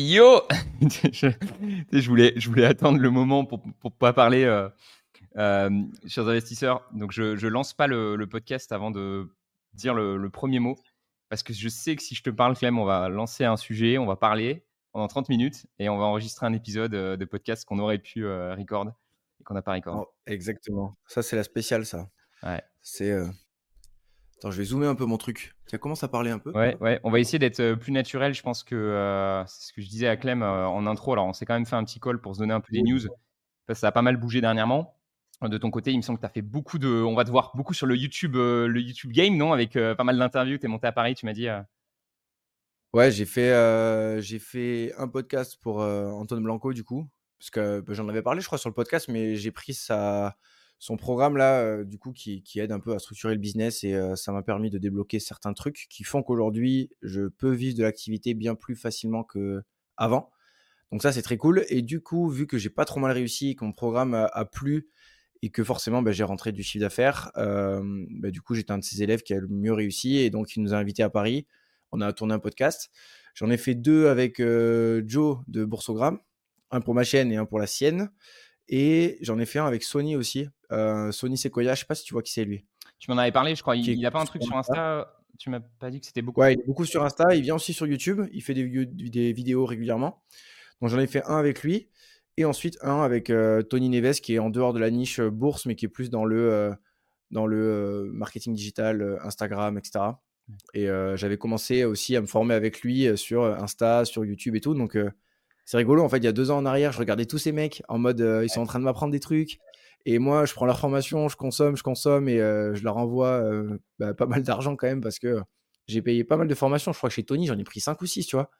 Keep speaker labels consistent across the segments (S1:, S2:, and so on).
S1: Yo je, voulais, je voulais attendre le moment pour ne pas parler, euh, euh, chers investisseurs. Donc, je ne lance pas le, podcast avant de dire le, premier mot. Parce que je sais que si je te parle, Clem, on va lancer un sujet, on va parler pendant 30 minutes et on va enregistrer un épisode euh, de podcast qu'on aurait pu record et qu'on n'a pas record.
S2: Oh, exactement. Ça, c'est la spéciale, ça.
S1: Ouais.
S2: C'est Attends, je vais zoomer un peu mon truc. Ça commence à parler un peu.
S1: Ouais, ouais. On va essayer d'être euh, plus naturel. Je pense que euh, c'est ce que je disais à Clem euh, en intro. Alors, on s'est quand même fait un petit call pour se donner un peu des news. ça a pas mal bougé dernièrement. De ton côté, il me semble que tu as fait beaucoup de. On va te voir beaucoup sur le YouTube, le YouTube Game, non? Avec pas mal d'interviews. Tu es monté à Paris, tu m'as dit.
S2: Ouais, j'ai fait, j'ai fait un podcast pour Antoine Blanco, du coup. Parce que bah, j'en avais parlé, je crois, sur le podcast, mais j'ai pris sa son programme là, du coup, qui, aide un peu à structurer le business et ça m'a permis de débloquer certains trucs qui font qu'aujourd'hui, je peux vivre de l'activité bien plus facilement qu'avant. Donc ça, c'est très cool. Et du coup, vu que j'ai pas trop mal réussi, que mon programme a, plu et que forcément, bah, j'ai rentré du chiffre d'affaires, bah, du coup, j'étais un de ses élèves qui a le mieux réussi et donc il nous a invités à Paris. On a tourné un podcast. J'en ai fait deux avec Joe de Boursogramme, un pour ma chaîne et un pour la sienne. Et j'en ai fait un avec Sony aussi. Euh, Sony Sequoia, je sais pas si tu vois qui c'est lui.
S1: Tu m'en avais parlé, je crois. Il, n'a a pas un truc sur Insta. Tu m'as pas dit que c'était beaucoup.
S2: Ouais, il est beaucoup sur Insta. Il vient aussi sur YouTube. Il fait des, des vidéos régulièrement. Donc j'en ai fait un avec lui. Et ensuite un avec euh, Tony Neves qui est en dehors de la niche euh, bourse, mais qui est plus dans le, dans le marketing digital, Instagram, etc. Et j'avais commencé aussi à me former avec lui sur Insta, sur YouTube et tout. Donc c'est rigolo. En fait, il y a deux ans en arrière, je regardais tous ces mecs en mode euh, ils sont en train de m'apprendre des trucs. Et moi, je prends leur formation, je consomme, je consomme et euh, je leur envoie euh, bah, pas mal d'argent quand même parce que j'ai payé pas mal de formations. Je crois que chez Tony, j'en ai pris cinq ou six, tu vois.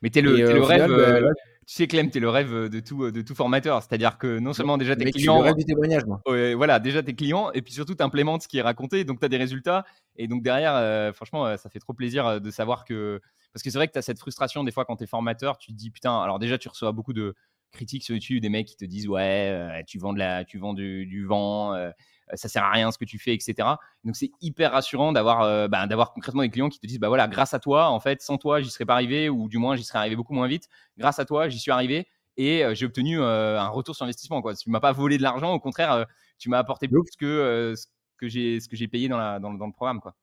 S1: Mais t'es le, es le rêve, bah, tu sais Clem, t'es le rêve de tout, de tout formateur. C'est-à-dire que non seulement déjà tes clients,
S2: le rêve du témoignage, moi.
S1: voilà, déjà tes clients, et puis surtout implémentes ce qui est raconté, donc tu as des résultats. Et donc derrière, franchement, ça fait trop plaisir de savoir que parce que c'est vrai que tu as cette frustration des fois quand tu es formateur, tu te dis putain, alors déjà tu reçois beaucoup de critiques sur YouTube, des mecs qui te disent ouais, euh, tu vends, de la, tu vends du, vent, euh, ça sert à rien ce que tu fais, etc. Donc c'est hyper rassurant d'avoir euh, bah, d'avoir concrètement des clients qui te disent bah voilà, grâce à toi, en fait, sans toi, j'y serais pas arrivé, ou du moins j'y serais arrivé beaucoup moins vite. Grâce à toi, j'y suis arrivé et j'ai obtenu un retour sur investissement. Quoi. Tu m'as pas volé de l'argent, au contraire, tu m'as apporté plus que ce que j'ai ce que j'ai payé dans, la, dans, le programme. Quoi.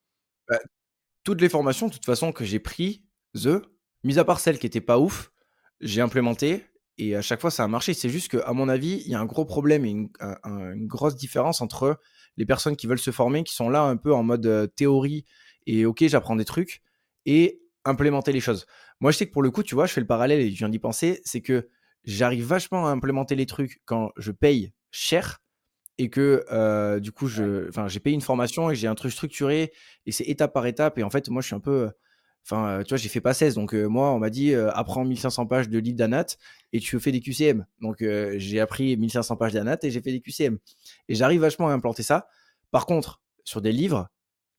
S2: Bah, toutes les formations, de toute façon, que j'ai pris The, mis à part celle qui était pas ouf, j'ai implémenté et à chaque fois ça a marché. C'est juste qu'à mon avis, il y a un gros problème et une, grosse différence entre les personnes qui veulent se former, qui sont là un peu en mode euh, théorie et ok, j'apprends des trucs et implémenter les choses. Moi, je sais que pour le coup, tu vois, je fais le parallèle et je viens d'y penser, c'est que j'arrive vachement à implémenter les trucs quand je paye cher et que euh, du coup, j'ai payé une formation et j'ai un truc structuré et c'est étape par étape. Et en fait, moi, je suis un peu Enfin, euh, tu vois, j'ai fait pas 16. Donc, euh, moi, on m'a dit, euh, apprends 1500 pages de livre d'anat et tu fais des QCM. Donc, j'ai appris 1500 pages d'anat et j'ai fait des QCM. Et j'arrive vachement à implanter ça. Par contre, sur des livres,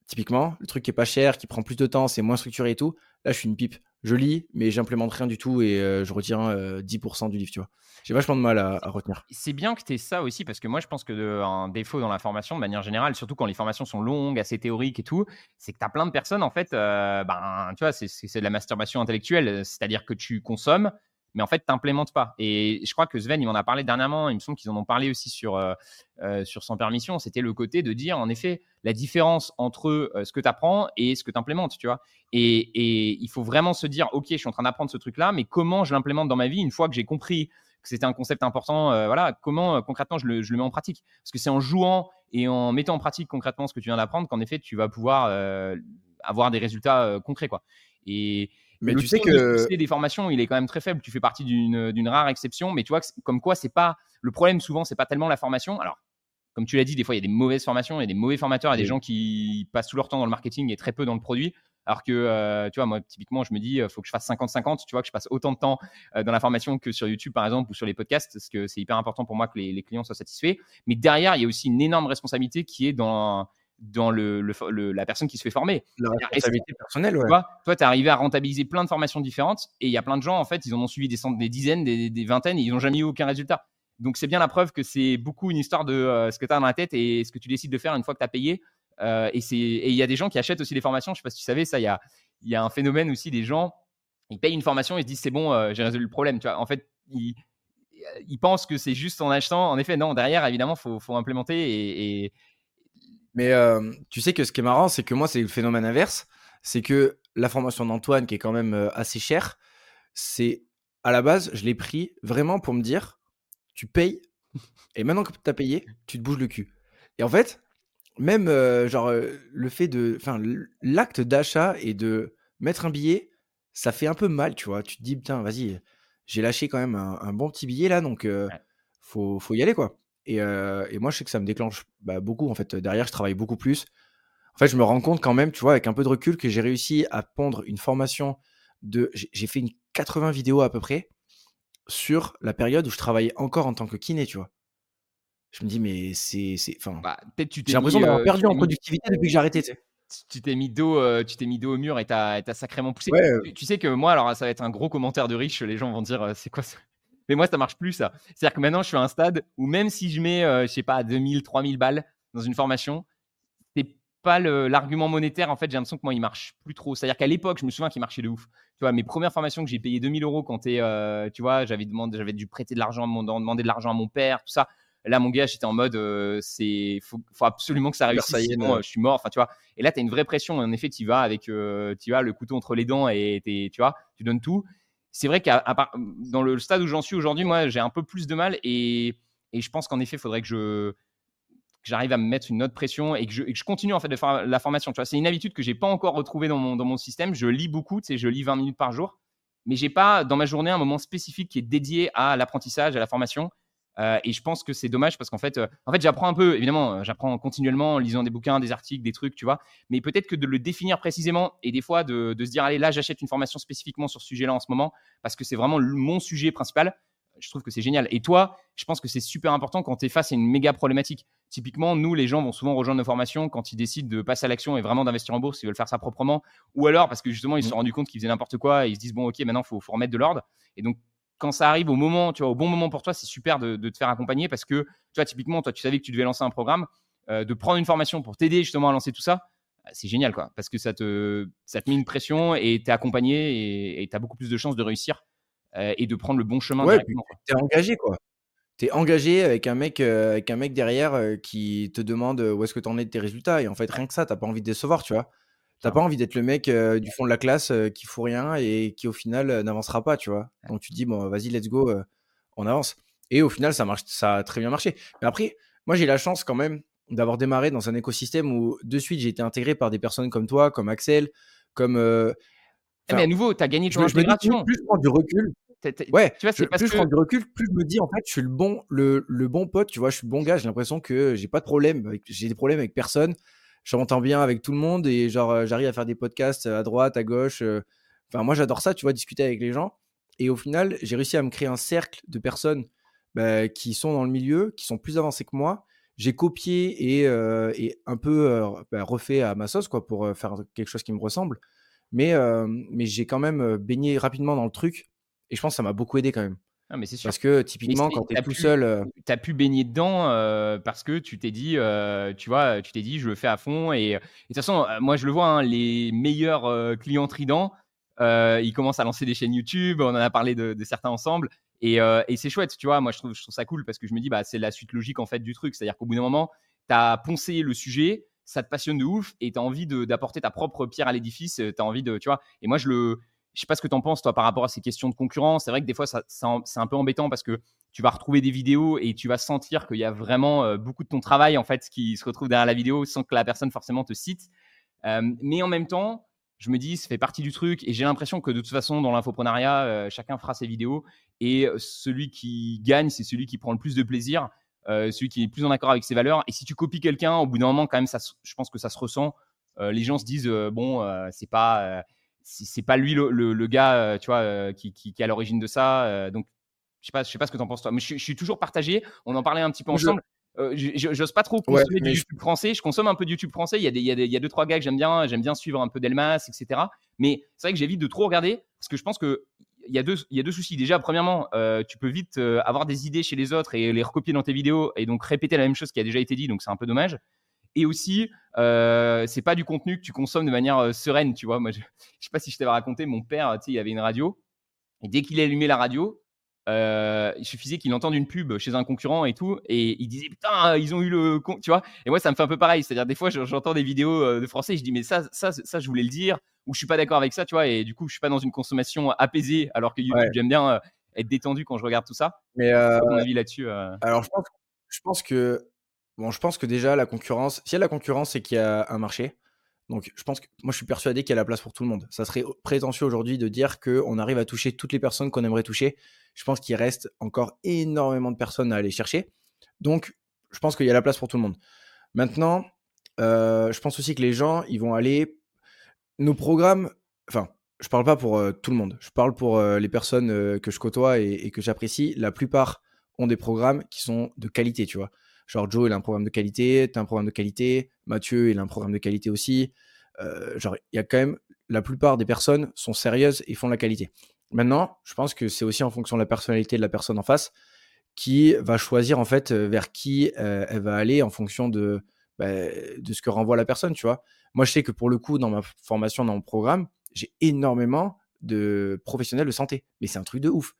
S2: typiquement, le truc qui est pas cher, qui prend plus de temps, c'est moins structuré et tout, là, je suis une pipe. Je lis, mais j'implémente rien du tout et je retiens 10% du livre, tu vois. J'ai vachement de mal à, retenir.
S1: C'est bien que tu aies ça aussi, parce que moi, je pense que un défaut dans la formation, de manière générale, surtout quand les formations sont longues, assez théoriques et tout, c'est que tu as plein de personnes, en fait, ben, tu vois, c'est de la masturbation intellectuelle, c'est-à-dire que tu consommes, mais en fait, tu n'implémentes pas. Et je crois que Sven, il m'en a parlé dernièrement, il me semble qu'ils en ont parlé aussi sur, euh, euh, sur Sans Permission, c'était le côté de dire, en effet, la différence entre euh, ce que tu apprends et ce que tu implémentes, tu vois. Et, et, il faut vraiment se dire, OK, je suis en train d'apprendre ce truc-là, mais comment je l'implémente dans ma vie une fois que j'ai compris que c'était un concept important, voilà, comment concrètement je le, je le, mets en pratique Parce que c'est en jouant et en mettant en pratique concrètement ce que tu viens d'apprendre qu'en effet, tu vas pouvoir avoir des résultats concrets, quoi. Et, mais tu sais que des formations, il est quand même très faible. Tu fais partie d'une rare exception, mais tu vois, comme quoi, c'est pas le problème. Souvent, c'est pas tellement la formation. Alors, comme tu l'as dit, des fois, il y a des mauvaises formations, il y a des mauvais formateurs, il y a des gens qui passent tout leur temps dans le marketing et très peu dans le produit. Alors que, euh, tu vois, moi, typiquement, je me dis, il euh, faut que je fasse 50-50, tu vois, que je passe autant de temps euh, dans la formation que sur YouTube, par exemple, ou sur les podcasts, parce que c'est hyper important pour moi que les, les, clients soient satisfaits. Mais derrière, il y a aussi une énorme responsabilité qui est dans dans le, la personne qui se fait former.
S2: La responsabilité personnelle, ouais.
S1: Toi, tu es arrivé à rentabiliser plein de formations différentes et il y a plein de gens, en fait, ils en ont suivi des, centaines, des dizaines, des, vingtaines et ils n'ont jamais eu aucun résultat. Donc, c'est bien la preuve que c'est beaucoup une histoire de euh, ce que tu as dans la tête et ce que tu décides de faire une fois que tu as payé. Euh, et il y a des gens qui achètent aussi des formations. Je sais pas si tu savais ça. Il y a, y a un phénomène aussi des gens ils payent une formation, ils se disent c'est bon, j'ai résolu le problème. Tu vois, en fait, ils, ils pensent que c'est juste en achetant. En effet, non, derrière, évidemment, il faut, faut, implémenter. Et,
S2: Mais tu sais que ce qui est marrant, c'est que moi, c'est le phénomène inverse. C'est que la formation d'Antoine, qui est quand même assez chère, c'est à la base, je l'ai pris vraiment pour me dire tu payes, et maintenant que tu as payé, tu te bouges le cul. Et en fait, même genre le fait de. Enfin, l'acte d'achat et de mettre un billet, ça fait un peu mal, tu vois. Tu te dis, putain, vas-y, j'ai lâché quand même un, bon petit billet là, donc faut, faut, y aller quoi. Et, et, moi, je sais que ça me déclenche bah, beaucoup. En fait, derrière, je travaille beaucoup plus. En fait, je me rends compte quand même, tu vois, avec un peu de recul, que j'ai réussi à pondre une formation de. J'ai fait une 80 vidéos à peu près sur la période où je travaillais encore en tant que kiné, tu vois. Je me dis, mais c'est. Enfin, bah, j'ai l'impression d'avoir perdu en productivité depuis que j'ai arrêté, tu sais
S1: tu t'es mis dos, euh, tu t'es mis dos au mur et t'as as sacrément poussé. Tu, sais que moi, alors ça va être un gros commentaire de riche. Les gens vont dire, euh, c'est quoi ça Mais moi, ça marche plus ça. C'est-à-dire que maintenant, je suis à un stade où même si je mets, euh, je sais pas, 2000, 3000 balles dans une formation, c'est pas l'argument monétaire. En fait, j'ai l'impression que moi, il marche plus trop. C'est-à-dire qu'à l'époque, je me souviens qu'il marchait de ouf. Tu vois, mes premières formations que j'ai payé 2000 euros quand tu vois, j'avais demandé, j'avais dû prêter de l'argent, demander de l'argent à mon père, tout ça. Là, mon gars, j'étais en mode, euh, c'est faut, faut, absolument que ça réussisse, sinon euh, je suis mort. Enfin, tu vois. Et là, tu as une vraie pression. En effet, tu vas avec, euh, tu vas le couteau entre les dents et tu vois, tu donnes tout. C'est vrai qu'à dans le stade où j'en suis aujourd'hui, moi, j'ai un peu plus de mal et, et je pense qu'en effet, il faudrait que je j'arrive à me mettre une autre pression et que je, je, continue en fait de faire la formation. Tu vois, c'est une habitude que j'ai pas encore retrouvée dans mon, dans mon système. Je lis beaucoup, tu je lis 20 minutes par jour, mais j'ai pas dans ma journée un moment spécifique qui est dédié à l'apprentissage, à la formation. Euh, et je pense que c'est dommage parce qu'en fait, euh, en fait, j'apprends un peu, évidemment, euh, j'apprends continuellement en lisant des bouquins, des articles, des trucs, tu vois. Mais peut-être que de le définir précisément et des fois de, de se dire, allez, là, j'achète une formation spécifiquement sur ce sujet-là en ce moment parce que c'est vraiment mon sujet principal. Je trouve que c'est génial. Et toi, je pense que c'est super important quand tu es face à une méga problématique. Typiquement, nous, les gens vont souvent rejoindre nos formations quand ils décident de passer à l'action et vraiment d'investir en bourse, ils veulent faire ça proprement. Ou alors parce que justement, ils se sont mmh. rendus compte qu'ils faisaient n'importe quoi et ils se disent, bon, ok, maintenant, il faut, faut remettre de l'ordre. Et donc, quand ça arrive au moment, tu vois, au bon moment pour toi, c'est super de, te faire accompagner parce que, tu vois, typiquement, toi, tu savais que tu devais lancer un programme, euh, de prendre une formation pour t'aider justement à lancer tout ça, euh, c'est génial, quoi, parce que ça te, ça te met une pression et tu es accompagné et tu as beaucoup plus de chances de réussir euh, et de prendre le bon chemin.
S2: Ouais, tu es engagé, quoi. Tu es engagé avec un mec, avec un mec derrière qui te demande où est-ce que tu en es de tes résultats. Et en fait, rien que ça, tu pas envie de décevoir, tu vois. T'as pas envie d'être le mec du fond de la classe qui fout rien et qui au final n'avancera pas, tu vois? Donc tu te dis bon, vas-y, let's go, on avance. Et au final, ça marche, ça a très bien marché. Mais après, moi j'ai la chance quand même d'avoir démarré dans un écosystème où de suite j'ai été intégré par des personnes comme toi, comme Axel, comme.
S1: Eh, mais à nouveau, tu as gagné ton
S2: je, intégration. Me plus, je prends du recul. Ouais, tu vois, plus je prends du recul, plus je me dis en fait, je suis le bon, le, le bon pote, tu vois, je suis le bon gars. J'ai l'impression que j'ai pas de problème, j'ai des problèmes avec personne je m'entends bien avec tout le monde et genre euh, j'arrive à faire des podcasts à droite, à gauche. Euh. Enfin, moi j'adore ça, tu vois, discuter avec les gens. Et au final, j'ai réussi à me créer un cercle de personnes bah, qui sont dans le milieu, qui sont plus avancées que moi. J'ai copié et, euh, et, un peu bah, refait à ma sauce quoi pour faire quelque chose qui me ressemble. Mais, mais j'ai quand même baigné rapidement dans le truc et je pense que ça m'a beaucoup aidé quand même.
S1: Mais c'est
S2: Parce que typiquement, quand tu es tout seul.
S1: Euh tu as pu baigner dedans parce que tu t'es dit, tu vois, tu t'es dit, je le fais à fond. Et, de toute façon, moi, je le vois, hein, les meilleurs clients Trident, ils commencent à lancer des chaînes YouTube. On en a parlé de, certains ensemble. Et, et c'est chouette, tu vois. Moi, je trouve, je trouve ça cool parce que je me dis, bah, c'est la suite logique en fait du truc. C'est-à-dire qu'au bout d'un moment, tu as poncé le sujet, ça te passionne de ouf et tu as envie d'apporter ta propre pierre à l'édifice. Tu as envie de, tu vois. Et moi, je le je sais pas ce que tu en penses, toi, par rapport à ces questions de concurrence. C'est vrai que des fois, c'est un peu embêtant parce que tu vas retrouver des vidéos et tu vas sentir qu'il y a vraiment euh, beaucoup de ton travail, en fait, qui se retrouve derrière la vidéo sans que la personne forcément te cite. Euh, mais en même temps, je me dis, ça fait partie du truc et j'ai l'impression que de toute façon, dans l'infoprenariat, euh, chacun fera ses vidéos et celui qui gagne, c'est celui qui prend le plus de plaisir, celui qui est plus en accord avec ses valeurs. Et si tu copies quelqu'un, au bout d'un moment, quand même, je pense que ça se ressent. les gens se disent, bon, c'est pas c'est pas lui le, gars, euh, tu vois, euh, qui, qui, est à l'origine de ça. Euh, donc, je sais pas, je sais pas ce que tu en penses toi, mais je, suis toujours partagé. On en parlait un petit peu ensemble. Je... J'ose pas trop consommer du YouTube français. Je consomme un peu de YouTube français. Il y a, des, il y a, des, il y a deux trois gars que j'aime bien. J'aime bien suivre un peu Delmas, etc. Mais c'est vrai que j'évite de trop regarder parce que je pense que il y a deux, il y a deux soucis. Déjà, premièrement, tu peux vite avoir des idées chez les autres et les recopier dans tes vidéos et donc répéter la même chose qui a déjà été dit. Donc c'est un peu dommage. Et aussi, euh, c'est pas du contenu que tu consommes de manière euh, sereine, tu vois. Moi, je, je sais pas si je t'avais raconté, mon père, tu sais, il avait une radio. Et dès qu'il allumait la radio, euh, il suffisait qu'il entende une pub chez un concurrent et tout, et il disait putain, ils ont eu le con, tu vois. Et moi, ça me fait un peu pareil. C'est-à-dire, des fois, j'entends des vidéos euh, de français, et je dis, mais ça, ça, ça, je voulais le dire, ou je suis pas d'accord avec ça, tu vois. Et du coup, je suis pas dans une consommation apaisée, alors que YouTube, j'aime bien euh, être détendu quand je regarde tout ça.
S2: Mais euh,
S1: ton avis là-dessus
S2: Alors, je pense, je pense que bon, je pense que déjà la concurrence, si y a la concurrence, c'est qu'il y a un marché. Donc, je pense que moi, je suis persuadé qu'il y a la place pour tout le monde. Ça serait prétentieux aujourd'hui de dire qu'on arrive à toucher toutes les personnes qu'on aimerait toucher. Je pense qu'il reste encore énormément de personnes à aller chercher. Donc, je pense qu'il y a la place pour tout le monde. Maintenant, euh, je pense aussi que les gens, ils vont aller. Nos programmes, enfin, je parle pas pour euh, tout le monde. Je parle pour euh, les personnes que je côtoie et que j'apprécie. La plupart ont des programmes qui sont de qualité, tu vois. Genre Joe, il a un programme de qualité, tu as un programme de qualité, Mathieu, il a un programme de qualité aussi. Euh, genre, il y a quand même, la plupart des personnes sont sérieuses et font de la qualité. Maintenant, je pense que c'est aussi en fonction de la personnalité de la personne en face qui va choisir en fait vers qui euh, elle va aller en fonction de, bah, de ce que renvoie la personne, tu vois. Moi, je sais que pour le coup, dans ma formation, dans mon programme, j'ai énormément de professionnels de santé. Mais c'est un truc de ouf.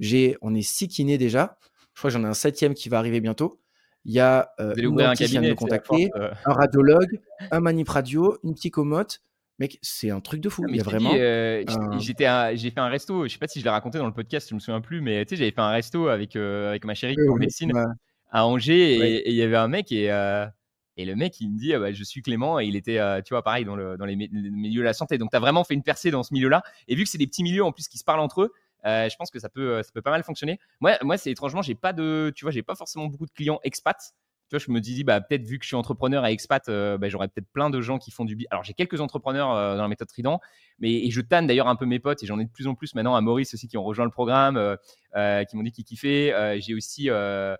S2: J'ai, on est six kinés déjà. Je crois que j'en ai un septième qui va arriver bientôt. Il y a euh,
S1: une un cabinet,
S2: de me contacter, euh... un radiologue, un manip radio, une psychomote. Mec, c'est un truc de fou.
S1: Ah,
S2: il y a vraiment.
S1: Euh, un... J'ai fait un resto. Je sais pas si je l'ai raconté dans le podcast, je me souviens plus, mais tu sais, j'avais fait un resto avec euh, avec ma chérie
S2: oui,
S1: en
S2: oui,
S1: médecine à Angers, et il y avait un mec et euh, et le mec il me dit ah bah, je suis Clément et il était tu vois pareil dans le dans les, les milieux de la santé. Donc tu as vraiment fait une percée dans ce milieu-là. Et vu que c'est des petits milieux en plus qui se parlent entre eux. Euh, je pense que ça peut, ça peut pas mal fonctionner. Moi, moi, c'est étrangement, j'ai pas de, tu vois, j'ai pas forcément beaucoup de clients expats tu vois, je me dis, bah, peut-être vu que je suis entrepreneur et expat, euh, bah, j'aurais peut-être plein de gens qui font du business. Alors, j'ai quelques entrepreneurs euh, dans la méthode Trident, mais et je tanne d'ailleurs un peu mes potes et j'en ai de plus en plus maintenant à Maurice aussi qui ont rejoint le programme, euh, euh, qui m'ont dit qu'ils kiffaient. Euh, j'ai aussi, euh, euh,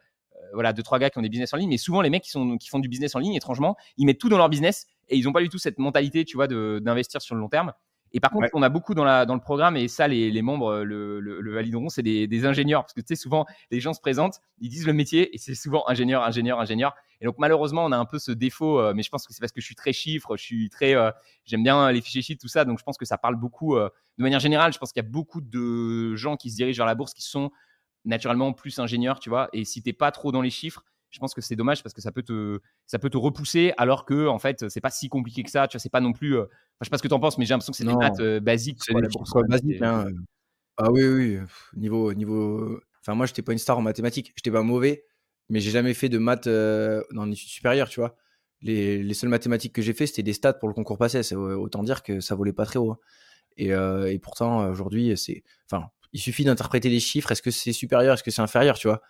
S1: voilà, deux, trois gars qui ont des business en ligne, mais souvent les mecs qui, sont, qui font du business en ligne, étrangement, ils mettent tout dans leur business et ils n'ont pas du tout cette mentalité, tu vois, d'investir sur le long terme. Et par contre,
S2: Ouais.
S1: on a beaucoup dans, la, dans le programme, et ça, les, les membres euh, le, le, le valideront, c'est des, des ingénieurs. Parce que tu sais, souvent, les gens se présentent, ils disent le métier, et c'est souvent ingénieur, ingénieur, ingénieur. Et donc, malheureusement, on a un peu ce défaut, euh, mais je pense que c'est parce que je suis très chiffre, je suis très. euh, J'aime bien les fichiers sheets, tout ça. Donc, je pense que ça parle beaucoup. euh, de manière générale, je pense qu'il y a beaucoup de gens qui se dirigent vers la bourse qui sont naturellement plus ingénieurs, tu vois. Et si t'es pas trop dans les chiffres, je pense que c'est dommage parce que ça peut te, ça peut te repousser alors que, en fait, c'est pas si compliqué que ça. Tu vois, c'est pas non plus. euh, enfin, je sais pas ce que t'en penses, mais j'ai l'impression que c'est des maths euh, basiques.
S2: C'est des
S1: quoi.
S2: basiques. Hein. Ah oui, oui. Niveau, niveau. Enfin, moi, j'étais pas une star en mathématiques. J'étais pas mauvais, mais j'ai jamais fait de maths euh, dans l'étude supérieure, tu vois. Les, les seules mathématiques que j'ai fait, c'était des stats pour le concours passé. Euh, autant dire que ça volait pas très haut. hein. Et, euh, et pourtant, euh, aujourd'hui, c'est. Enfin, il suffit d'interpréter les chiffres. Est-ce que c'est supérieur Est-ce que c'est inférieur, tu vois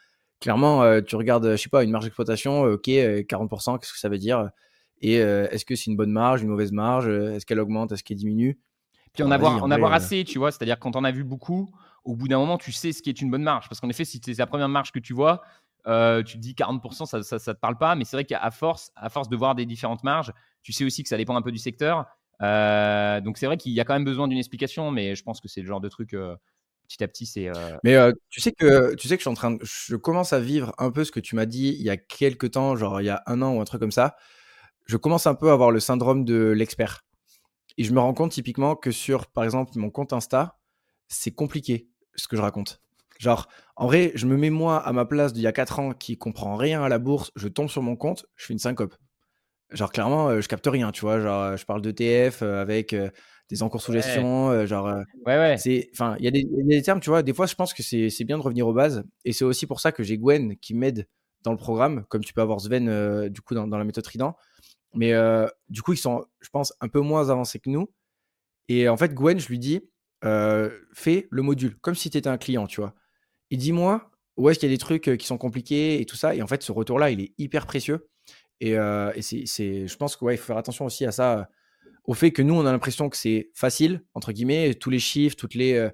S2: Clairement, euh, tu regardes, euh, je sais pas, une marge d'exploitation, euh, ok, euh, 40%, qu'est-ce que ça veut dire? Et est-ce que c'est une bonne marge, une mauvaise marge? Est-ce qu'elle augmente? Est-ce qu'elle diminue?
S1: Puis en avoir,
S2: en
S1: avoir assez, tu vois. C'est-à-dire quand on a vu beaucoup, au bout d'un moment, tu sais ce qui est une bonne marge. Parce qu'en effet, si c'est la première marge que tu vois, euh, tu te dis 40%, ça, ça, ça te parle pas. Mais c'est vrai qu'à force, à force de voir des différentes marges, tu sais aussi que ça dépend un peu du secteur. Euh, donc c'est vrai qu'il y a quand même besoin d'une explication, mais je pense que c'est le genre de truc euh, petit à petit, c'est. euh,
S2: Mais euh, tu sais que tu sais que je suis en train de, je commence à vivre un peu ce que tu m'as dit il y a quelques temps, genre il y a un an ou un truc comme ça. Je commence un peu à avoir le syndrome de l'expert. Et je me rends compte typiquement que sur, par exemple, mon compte Insta, c'est compliqué ce que je raconte. Genre, en vrai, je me mets moi à ma place d'il y a 4 ans qui comprend rien à la bourse, je tombe sur mon compte, je fais une syncope. Genre, clairement, euh, je capte rien, tu vois. Genre, je parle d'ETF avec des encours sous gestion, euh, genre. euh,
S1: Ouais, ouais.
S2: c'est, enfin, il y, a des- il y a des termes, tu vois. Des fois, je pense que c'est c'est bien de revenir aux bases. Et c'est aussi pour ça que j'ai Gwen qui m'aide dans le programme, comme tu peux avoir Sven euh, du coup dans, dans la méthode Trident. Mais euh, du coup, ils sont, je pense, un peu moins avancés que nous. Et en fait, Gwen, je lui dis, euh, fais le module comme si tu étais un client, tu vois. Et dis-moi où est-ce qu'il y a des trucs qui sont compliqués et tout ça. Et en fait, ce retour-là, il est hyper précieux. Et, et c'est, c'est, je pense qu'il ouais, il faut faire attention aussi à ça, au fait que nous, on a l'impression que c'est facile, entre guillemets, tous les chiffres, toutes les. euh,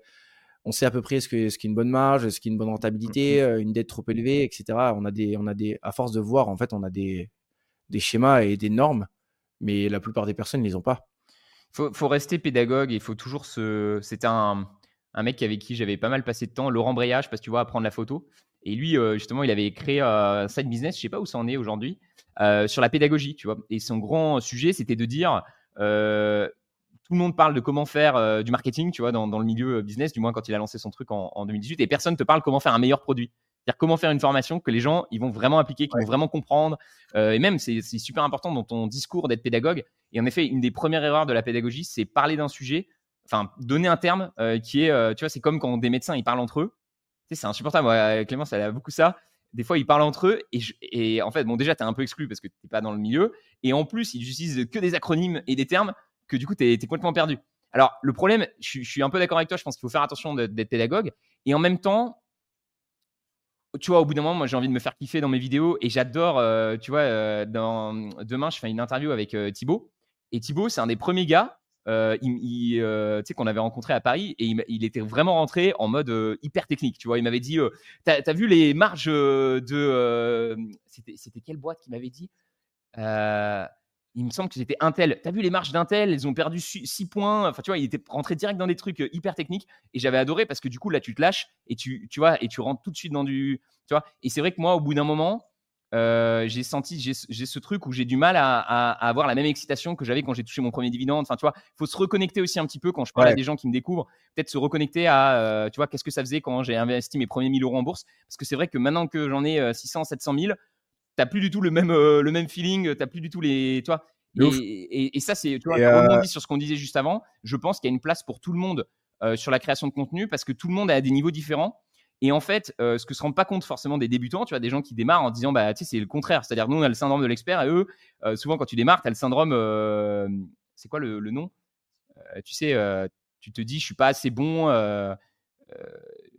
S2: on sait à peu près ce qu'est ce qu'est une bonne marge, ce qu'est une bonne rentabilité, euh, une dette trop élevée, etc. On a des, on a des, à force de voir, en fait, on a des, des schémas et des normes, mais la plupart des personnes ne les ont pas.
S1: faut, faut rester pédagogue et il faut toujours se. C'était un, un mec avec qui j'avais pas mal passé de temps, Laurent Breyage, parce que tu vois, à prendre la photo. Et lui, euh, justement, il avait créé euh, un side business, je sais pas où ça en est aujourd'hui, sur la pédagogie, tu vois. Et son grand sujet, c'était de dire tout le monde parle de comment faire du marketing, tu vois, dans, le milieu business, du moins quand il a lancé son truc en, en 2018, et personne te parle comment faire un meilleur produit. C'est-à-dire comment faire une formation que les gens ils vont vraiment appliquer, qu'ils vont vraiment comprendre. Euh, et même, c'est super important dans ton discours d'être pédagogue. Et en effet, une des premières erreurs de la pédagogie, c'est parler d'un sujet, enfin, donner un terme euh, qui est, tu vois, c'est comme quand des médecins, ils parlent entre eux. Tu sais, c'est insupportable. Ouais, Clémence, elle a beaucoup ça. Des fois, ils parlent entre eux. Et, et en fait, bon, déjà, tu es un peu exclu parce que tu n'es pas dans le milieu. Et en plus, ils utilisent que des acronymes et des termes que du coup, tu es, complètement perdu. Alors, le problème, je, je suis un peu d'accord avec toi, je pense qu'il faut faire attention d'être pédagogue. Et en même temps, tu vois, au bout d'un moment, moi, j'ai envie de me faire kiffer dans mes vidéos et j'adore, euh, tu vois, euh, dans, demain, je fais une interview avec euh, Thibaut. Et Thibaut, c'est un des premiers gars il, sais qu'on avait rencontré à Paris et il, était vraiment rentré en mode hyper technique. Tu vois, il m'avait dit T'as as vu les marges de. C'était quelle boîte qui m'avait dit? Il me semble que c'était Intel. Tu as vu les marges d'Intel? Ils ont perdu 6 points. Enfin, tu vois, il était rentré direct dans des trucs euh, hyper techniques. Et j'avais adoré parce que du coup, là, tu te lâches et tu, tu vois, et tu rentres tout de suite dans du. Tu vois, et c'est vrai que moi, au bout d'un moment, euh, j'ai senti, j'ai ce truc où j'ai du mal à, avoir la même excitation que j'avais quand j'ai touché mon premier dividende. Enfin, tu vois, il faut se reconnecter aussi un petit peu quand je parle à des gens qui me découvrent. Peut-être se reconnecter à, euh, tu vois, qu'est-ce que ça faisait quand j'ai investi mes premiers 1000 euros en bourse. Parce que c'est vrai que maintenant que j'en ai 600, 700 000, t'as plus du tout le même, le même feeling, t'as plus du tout les. Tu vois, et, ça, c'est, tu vois, euh sur ce qu'on disait juste avant. Je pense qu'il y a une place pour tout le monde euh, sur la création de contenu parce que tout le monde a des niveaux différents. Et en fait, euh, ce que se rendent pas compte forcément des débutants, tu vois, des gens qui démarrent en disant, bah, tu sais, c'est le contraire. C'est-à-dire, nous, on a le syndrome de l'expert et eux, souvent, quand tu démarres, tu as le syndrome, c'est quoi le, nom? Tu sais, tu te dis, je suis pas assez bon.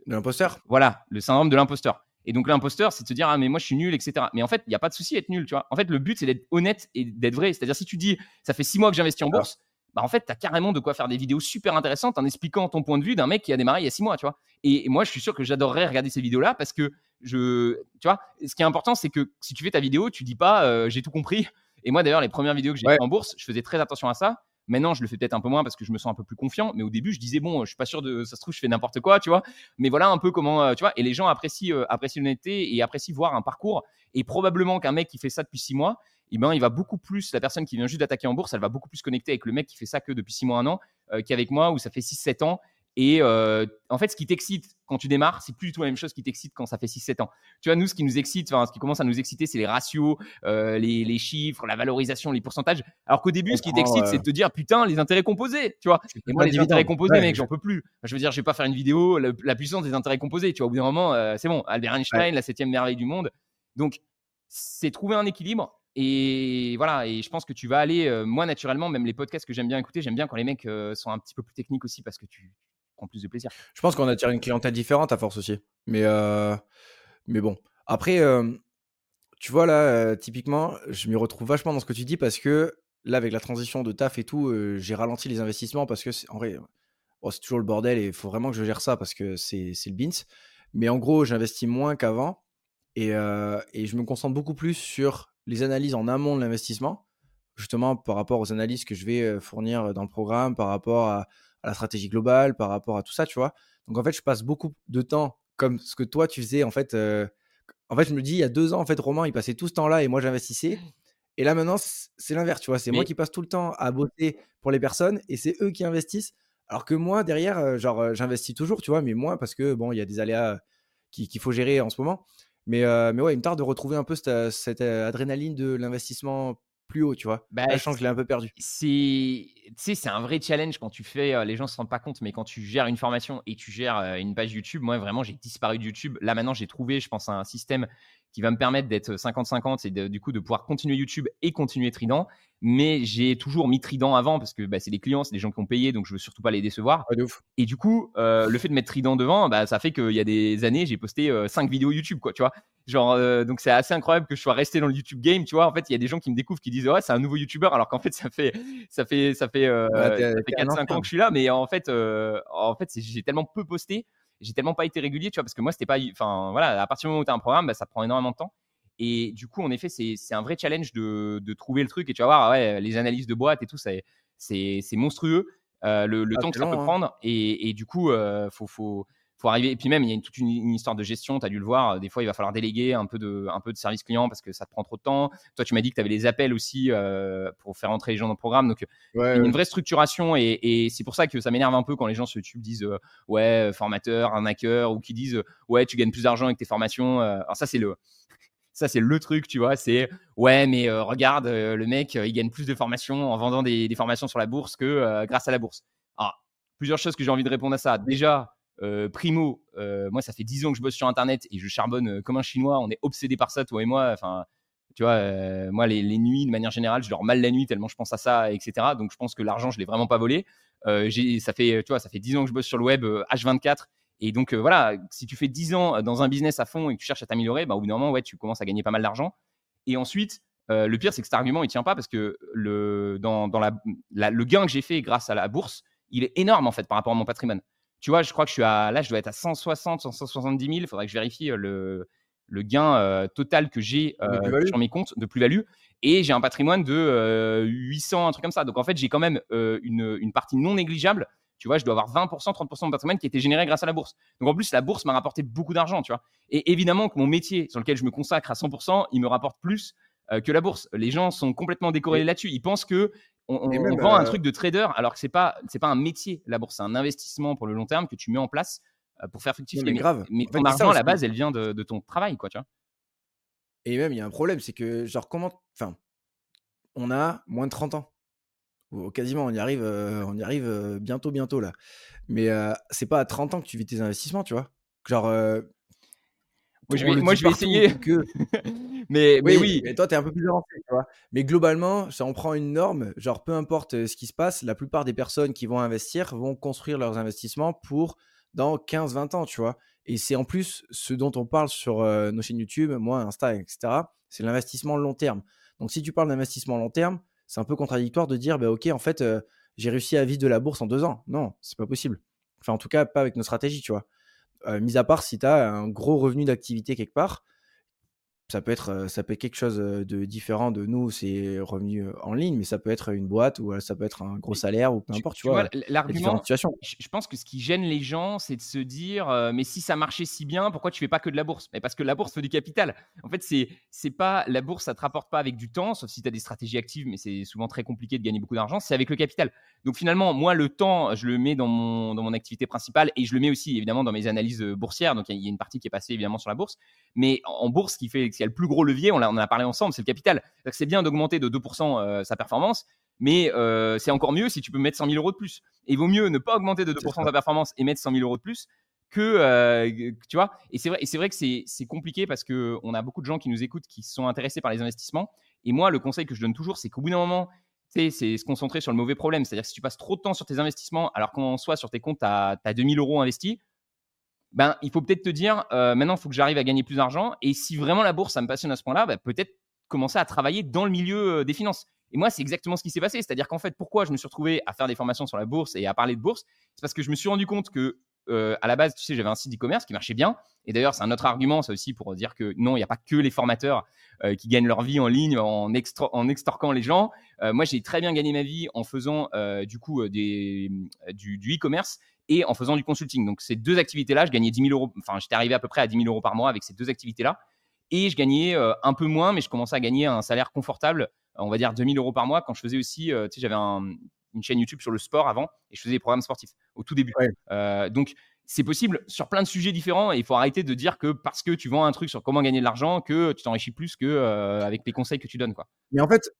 S2: L'imposteur
S1: Voilà, le syndrome de l'imposteur. Et donc l'imposteur, c'est de se dire ah mais moi je suis nul, etc. Mais en fait, il n'y a pas de souci d'être nul, tu vois. En fait, le but c'est d'être honnête et d'être vrai. C'est-à-dire si tu dis ça fait six mois que j'investis en bourse, bah en fait tu as carrément de quoi faire des vidéos super intéressantes en expliquant ton point de vue d'un mec qui a démarré il y a six mois, tu vois. Et, moi je suis sûr que j'adorerais regarder ces vidéos-là parce que je, tu vois, ce qui est important c'est que si tu fais ta vidéo, tu dis pas euh, j'ai tout compris. Et moi d'ailleurs les premières vidéos que j'ai faites en bourse, je faisais très attention à ça Maintenant, je le fais peut-être un peu moins parce que je me sens un peu plus confiant. Mais au début, je disais, bon, je suis pas sûr de, ça se trouve, je fais n'importe quoi, tu vois. Mais voilà un peu comment, euh, tu vois. Et les gens apprécient, euh, apprécient l'honnêteté et apprécient voir un parcours. Et probablement qu'un mec qui fait ça depuis six mois, eh ben, il va beaucoup plus, la personne qui vient juste d'attaquer en bourse, elle va beaucoup plus connecter avec le mec qui fait ça que depuis six mois, un an, euh, qu'avec moi où ça fait 6-7 ans et euh, en fait, ce qui t'excite quand tu démarres, c'est plus du tout la même chose qui t'excite quand ça fait 6-7 ans. Tu vois, nous, ce qui nous excite, ce qui commence à nous exciter, c'est les ratios, euh, les, chiffres, la valorisation, les pourcentages. Alors qu'au début, ce qui t'excite, c'est de te dire, putain, les intérêts composés, tu vois. Et moi, les intérêts composés, mec, j'en peux plus. Je veux dire, je vais pas faire une vidéo, la, puissance des intérêts composés. Tu vois, au bout d'un moment, euh, c'est bon. Albert Einstein, la septième merveille du monde. Donc, c'est trouver un équilibre. Et voilà, et je pense que tu vas aller, moi naturellement, même les podcasts que j'aime bien écouter, j'aime bien quand les mecs sont un petit peu plus techniques aussi parce que tu, prend plus de plaisir.
S2: Je pense qu'on attire une clientèle différente à force aussi. Mais, euh, mais bon. Après, euh, tu vois, là, euh, typiquement, je m'y retrouve vachement dans ce que tu dis parce que là, avec la transition de taf et tout, j'ai ralenti les investissements parce que, en vrai, c'est toujours le bordel et il faut vraiment que je gère ça parce que c'est le bins. Mais en gros, j'investis moins qu'avant et, et je me concentre beaucoup plus sur les analyses en amont de l'investissement, justement par rapport aux analyses que je vais fournir dans le programme, par rapport à la stratégie globale, par rapport à tout ça, tu vois. Donc en fait, je passe beaucoup de temps comme ce que toi tu faisais. En fait, euh, en fait, je me dis, il y a deux ans, en fait, Romain, il passait tout ce temps-là et moi, j'investissais. Et là, maintenant, c'est l'inverse, tu vois. C'est moi qui passe tout le temps à bosser pour les personnes et c'est eux qui investissent. Alors que moi, derrière, euh, genre, euh, j'investis toujours, tu vois, mais moins parce que, bon, il y a des aléas qu'il faut gérer en ce moment. Mais, mais ouais, il me tarde de retrouver un peu cette, cette adrénaline de l'investissement plus haut, tu vois? Bah, sens que je l'ai un peu perdu.
S1: C'est, c'est un vrai challenge quand tu fais. Euh, les gens se rendent pas compte, mais quand tu gères une formation et tu gères euh, une page YouTube, moi vraiment j'ai disparu de YouTube. Là maintenant j'ai trouvé, je pense, un système qui va me permettre d'être 50-50 et du coup de pouvoir continuer YouTube et continuer Trident. Mais j'ai toujours mis Trident avant parce que bah, c'est des clients, c'est des gens qui ont payé, donc je veux surtout pas les décevoir. Et du coup, euh, le fait de mettre Trident devant, bah, ça fait qu'il y a des années, j'ai posté 5 vidéos YouTube, quoi, tu vois. Genre, euh, donc c'est assez incroyable que je sois resté dans le YouTube game, tu vois. En fait, il y a des gens qui me découvrent qui disent ouais, c'est un nouveau YouTuber, alors qu'en fait, ça fait ça fait ça fait, euh, 4-5 ans que je suis là, mais en fait, euh, en fait, j'ai tellement peu posté, j'ai tellement pas été régulier, tu vois, parce que moi, c'était pas, enfin voilà, à partir du moment où tu as un programme, bah, ça prend énormément de temps. Et du coup, en effet, c'est un vrai challenge de, de, trouver le truc. Et tu vas voir, ouais, les analyses de boîte et tout, c'est monstrueux. Euh, le, le ah, temps que ça peut hein. prendre. Et, et, du coup, faut, faut faut arriver. Et puis même, il y a une, toute une, histoire de gestion. Tu as dû le voir. Des fois, il va falloir déléguer un peu de, un peu de service client parce que ça te prend trop de temps. Toi, tu m'as dit que tu avais les appels aussi euh, pour faire entrer les gens dans le programme. Donc, il y a une vraie structuration. Et, c'est pour ça que ça m'énerve un peu quand les gens sur YouTube disent euh, ouais, formateur, un hacker, ou qui disent ouais, tu gagnes plus d'argent avec tes formations. alors, ça, c'est le. Ça, c'est le truc, tu vois. C'est ouais, mais regarde, le mec, il gagne plus de formations en vendant des, des formations sur la bourse que grâce à la bourse. Alors, plusieurs choses que j'ai envie de répondre à ça. Déjà, euh, primo, euh, moi, ça fait 10 ans que je bosse sur Internet et je charbonne euh, comme un Chinois. On est obsédé par ça, toi et moi. Enfin, tu vois, moi, les, nuits, de manière générale, je dors mal la nuit tellement je pense à ça, etc. Donc, je pense que l'argent, je l'ai vraiment pas volé. ça fait, tu vois, ça fait 10 ans que je bosse sur le web H24. Et donc, voilà, si tu fais 10 ans dans un business à fond et que tu cherches à t'améliorer, bah, au bout d'un moment, ouais, tu commences à gagner pas mal d'argent. Et ensuite, le pire, c'est que cet argument, il tient pas parce que le, dans, dans la, le gain que j'ai fait grâce à la bourse, il est énorme en fait par rapport à mon patrimoine tu vois, je crois que je suis à, là, je dois être à 160, 170 000. Il faudrait que je vérifie le, le gain total que j'ai sur mes comptes de plus-value. Et j'ai un patrimoine de 800, un truc comme ça. Donc en fait, j'ai quand même une, une, partie non négligeable. Tu vois, je dois avoir 20%, 30% de patrimoine qui a été généré grâce à la bourse. Donc en plus, la bourse m'a rapporté beaucoup d'argent, tu vois. Et évidemment que mon métier sur lequel je me consacre à 100%, il me rapporte plus que la bourse. Les gens sont complètement décorés là-dessus. Ils pensent que on, vend un truc de trader alors que c'est pas c'est pas un métier la bourse, c'est un investissement pour le long terme que tu mets en place pour faire fructifier.
S2: Mais, grave.
S1: Mais, ton argent à la base, elle vient de, ton travail, quoi, tu vois.
S2: Et même il y a un problème, c'est que genre comment, enfin, on a moins de 30 ans. Ou quasiment, on y arrive, on y arrive bientôt, bientôt là. Mais c'est pas à 30 ans que tu vis tes investissements, tu vois. Genre,
S1: moi, je vais, essayer. Que... mais, oui, oui.
S2: Mais toi, tu es un peu plus avancé, tu vois. Mais globalement, ça, on prend une norme, genre peu importe euh, ce qui se passe, la plupart des personnes qui vont investir vont construire leurs investissements pour dans 15-20 ans, tu vois. Et c'est en plus ce dont on parle sur euh, nos chaînes YouTube, moi, Insta, etc. C'est l'investissement long terme. Donc, si tu parles d'investissement long terme, c'est un peu contradictoire de dire, bah, OK, en fait, euh, j'ai réussi à vivre de la bourse en deux ans. Non, c'est pas possible. Enfin, en tout cas, pas avec nos stratégies, tu vois. Euh, mis à part si tu as un gros revenu d'activité quelque part, ça peut être ça peut être quelque chose de différent de nous c'est revenu en ligne mais ça peut être une boîte ou ça peut être un gros salaire ou peu importe tu, vois,
S1: l'argument je pense que ce qui gêne les gens c'est de se dire mais si ça marchait si bien pourquoi tu fais pas que de la bourse? Mais parce que la bourse fait du capital. En fait c'est c'est pas la bourse ça te rapporte pas avec du temps sauf si tu as des stratégies actives mais c'est souvent très compliqué de gagner beaucoup d'argent c'est avec le capital. Donc finalement moi le temps je le mets dans mon dans mon activité principale et je le mets aussi évidemment dans mes analyses boursières. Donc il y, a une partie qui est passée évidemment sur la bourse. Mais en bourse qui fait s'il y a le plus gros levier, on, en a parlé ensemble, c'est le capital. C'est bien d'augmenter de 2% euh, sa performance, mais euh, c'est encore mieux si tu peux mettre 100 000 euros de plus. Et il vaut mieux ne pas augmenter de 2% sa performance et mettre 100 000 euros de plus que, euh, tu vois. Et c'est vrai, et vrai que c'est compliqué parce qu'on a beaucoup de gens qui nous écoutent qui sont intéressés par les investissements. Et moi, le conseil que je donne toujours, c'est qu'au bout d'un moment, c'est se concentrer sur le mauvais problème. C'est-à-dire que si tu passes trop de temps sur tes investissements, alors qu'en soit sur tes comptes, tu as, as 2000 euros investis, ben, il faut peut-être te dire, euh, maintenant, il faut que j'arrive à gagner plus d'argent. Et si vraiment la bourse, ça me passionne à ce point-là, ben, peut-être commencer à travailler dans le milieu euh, des finances. Et moi, c'est exactement ce qui s'est passé. C'est-à-dire qu'en fait, pourquoi je me suis retrouvé à faire des formations sur la bourse et à parler de bourse? C'est parce que je me suis rendu compte que, euh, à la base, tu sais, j'avais un site e-commerce qui marchait bien. Et d'ailleurs, c'est un autre argument, ça aussi, pour dire que non, il n'y a pas que les formateurs qui gagnent leur vie en ligne en, extorquant les gens. moi, j'ai très bien gagné ma vie en faisant du coup du e-commerce et en faisant du consulting. Donc, ces deux activités-là, je gagnais 10 000 euros. Enfin, j'étais arrivé à peu près à 10 000 euros par mois avec ces deux activités-là. Et je gagnais euh, un peu moins, mais je commençais à gagner un salaire confortable, on va dire 2 000 euros par mois, quand je faisais aussi, euh, tu sais, j'avais une chaîne YouTube sur le sport avant et je faisais des programmes sportifs au tout début. Euh, donc, c'est possible sur plein de sujets différents et il faut arrêter de dire que parce que tu vends un truc sur comment gagner de l'argent, que tu t'enrichis plus que avec les conseils que tu donnes. Quoi.
S2: Mais en fait,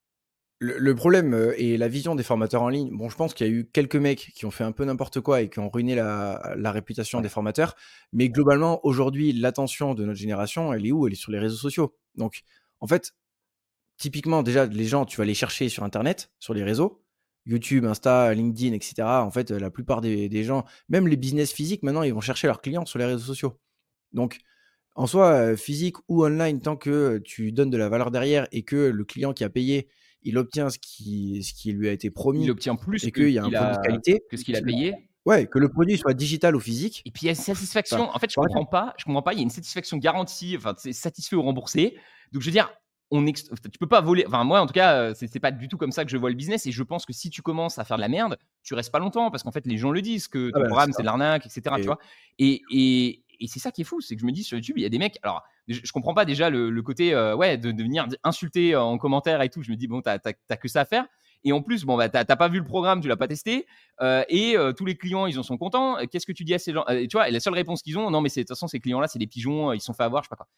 S2: le, problème euh, et la vision des formateurs en ligne, bon, je pense qu'il y a eu quelques mecs qui ont fait un peu n'importe quoi et qui ont ruiné la, réputation des formateurs. Mais globalement, aujourd'hui, l'attention de notre génération, elle est où? Elle est sur les réseaux sociaux. Donc, en fait, typiquement, déjà, les gens, tu vas les chercher sur Internet, sur les réseaux, YouTube, Insta, LinkedIn, etc. En fait, la plupart des, des gens, même les business physiques, maintenant, ils vont chercher leurs clients sur les réseaux sociaux. Donc, en soi, euh, physique ou online, tant que tu donnes de la valeur derrière et que le client qui a payé il obtient ce qui, ce qui lui a été promis.
S1: Il obtient plus
S2: et qu'il y a un produit de qualité.
S1: Que ce qu'il a payé.
S2: Ouais, que le produit soit digital ou physique.
S1: Et puis il y a une satisfaction. en fait, je comprends pas. Je comprends pas. Il y a une satisfaction garantie. Enfin, c'est satisfait ou remboursé. Donc je veux dire, on tu peux pas voler. Enfin, moi, en tout cas, c'est pas du tout comme ça que je vois le business. Et je pense que si tu commences à faire de la merde, tu restes pas longtemps parce qu'en fait, les gens le disent que ton ah programme, c'est de l'arnaque, etc. Tu vois et, et, et c'est ça qui est fou, c'est que je me dis sur YouTube, il y a des mecs. Alors, je, comprends pas déjà le, côté ouais de, venir insulter en commentaire et tout. Je me dis bon, t'as que ça à faire. Et en plus, bon, bah, t'as pas vu le programme, tu l'as pas testé, et tous les clients, ils en sont contents. Qu'est-ce que tu dis à ces gens Tu vois, et la seule réponse qu'ils ont, non, mais de toute façon, ces clients-là, c'est des pigeons, ils sont fait avoir, je sais pas quoi.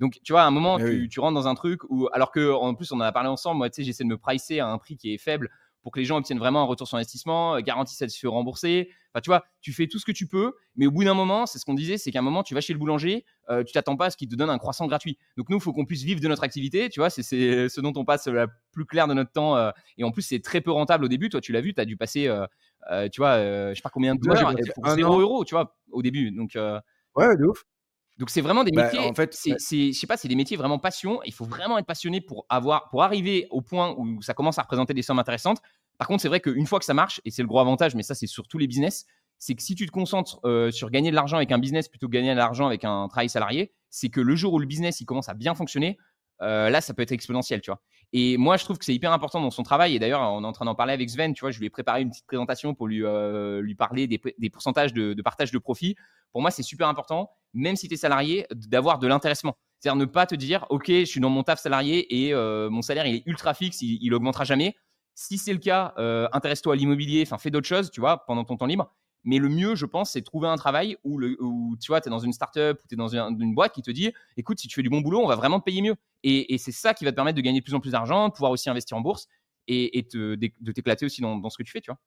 S1: Donc, tu vois, à un moment, tu, rentres dans un truc où, alors que, en plus, on en a parlé ensemble, moi, tu sais, j'essaie de me pricer à un prix qui est faible pour que les gens obtiennent vraiment un retour sur investissement, euh, se fait rembourser. Enfin, tu vois, tu fais tout ce que tu peux, mais au bout d'un moment, c'est ce qu'on disait, c'est qu'à un moment, tu vas chez le boulanger, euh, tu t'attends pas à ce qu'il te donne un croissant gratuit. Donc nous, il faut qu'on puisse vivre de notre activité, tu vois, c'est ce dont on passe la plus clair de notre temps. Euh, et en plus, c'est très peu rentable au début. Toi, tu l'as vu, tu as dû passer, tu vois, je sais pas combien de dollars pour 0 euros, tu vois, au début. Donc,
S2: ouais, de ouf.
S1: Donc c'est vraiment des bah, métiers. en fait, c'est, je sais pas, c'est des métiers vraiment passion. Il faut vraiment être passionné pour avoir, pour arriver au point où ça commence à représenter des sommes intéressantes. Par contre, c'est vrai qu'une fois que ça marche, et c'est le gros avantage, mais ça c'est sur tous les business, c'est que si tu te concentres euh, sur gagner de l'argent avec un business plutôt que gagner de l'argent avec un travail salarié, c'est que le jour où le business il commence à bien fonctionner, euh, là ça peut être exponentiel, tu vois. Et moi je trouve que c'est hyper important dans son travail. Et d'ailleurs, on est en train d'en parler avec Sven, tu vois, je lui ai préparé une petite présentation pour lui, euh, parler des, pourcentages de, partage de profit. Pour moi, c'est super important même si tu es salarié, d'avoir de l'intéressement. C'est-à-dire ne pas te dire, OK, je suis dans mon taf salarié et euh, mon salaire, il est ultra fixe, il, il augmentera jamais. Si c'est le cas, euh, intéresse-toi à l'immobilier, fais d'autres choses, tu vois, pendant ton temps libre. Mais le mieux, je pense, c'est trouver un travail où, tu vois, tu es dans une startup ou tu es dans une, boîte qui te dit, écoute, si tu fais du bon boulot, on va vraiment te payer mieux. Et, c'est ça qui va te permettre de gagner de plus en plus d'argent, de pouvoir aussi investir en bourse et, de t'éclater aussi dans, dans, ce que tu fais, tu vois.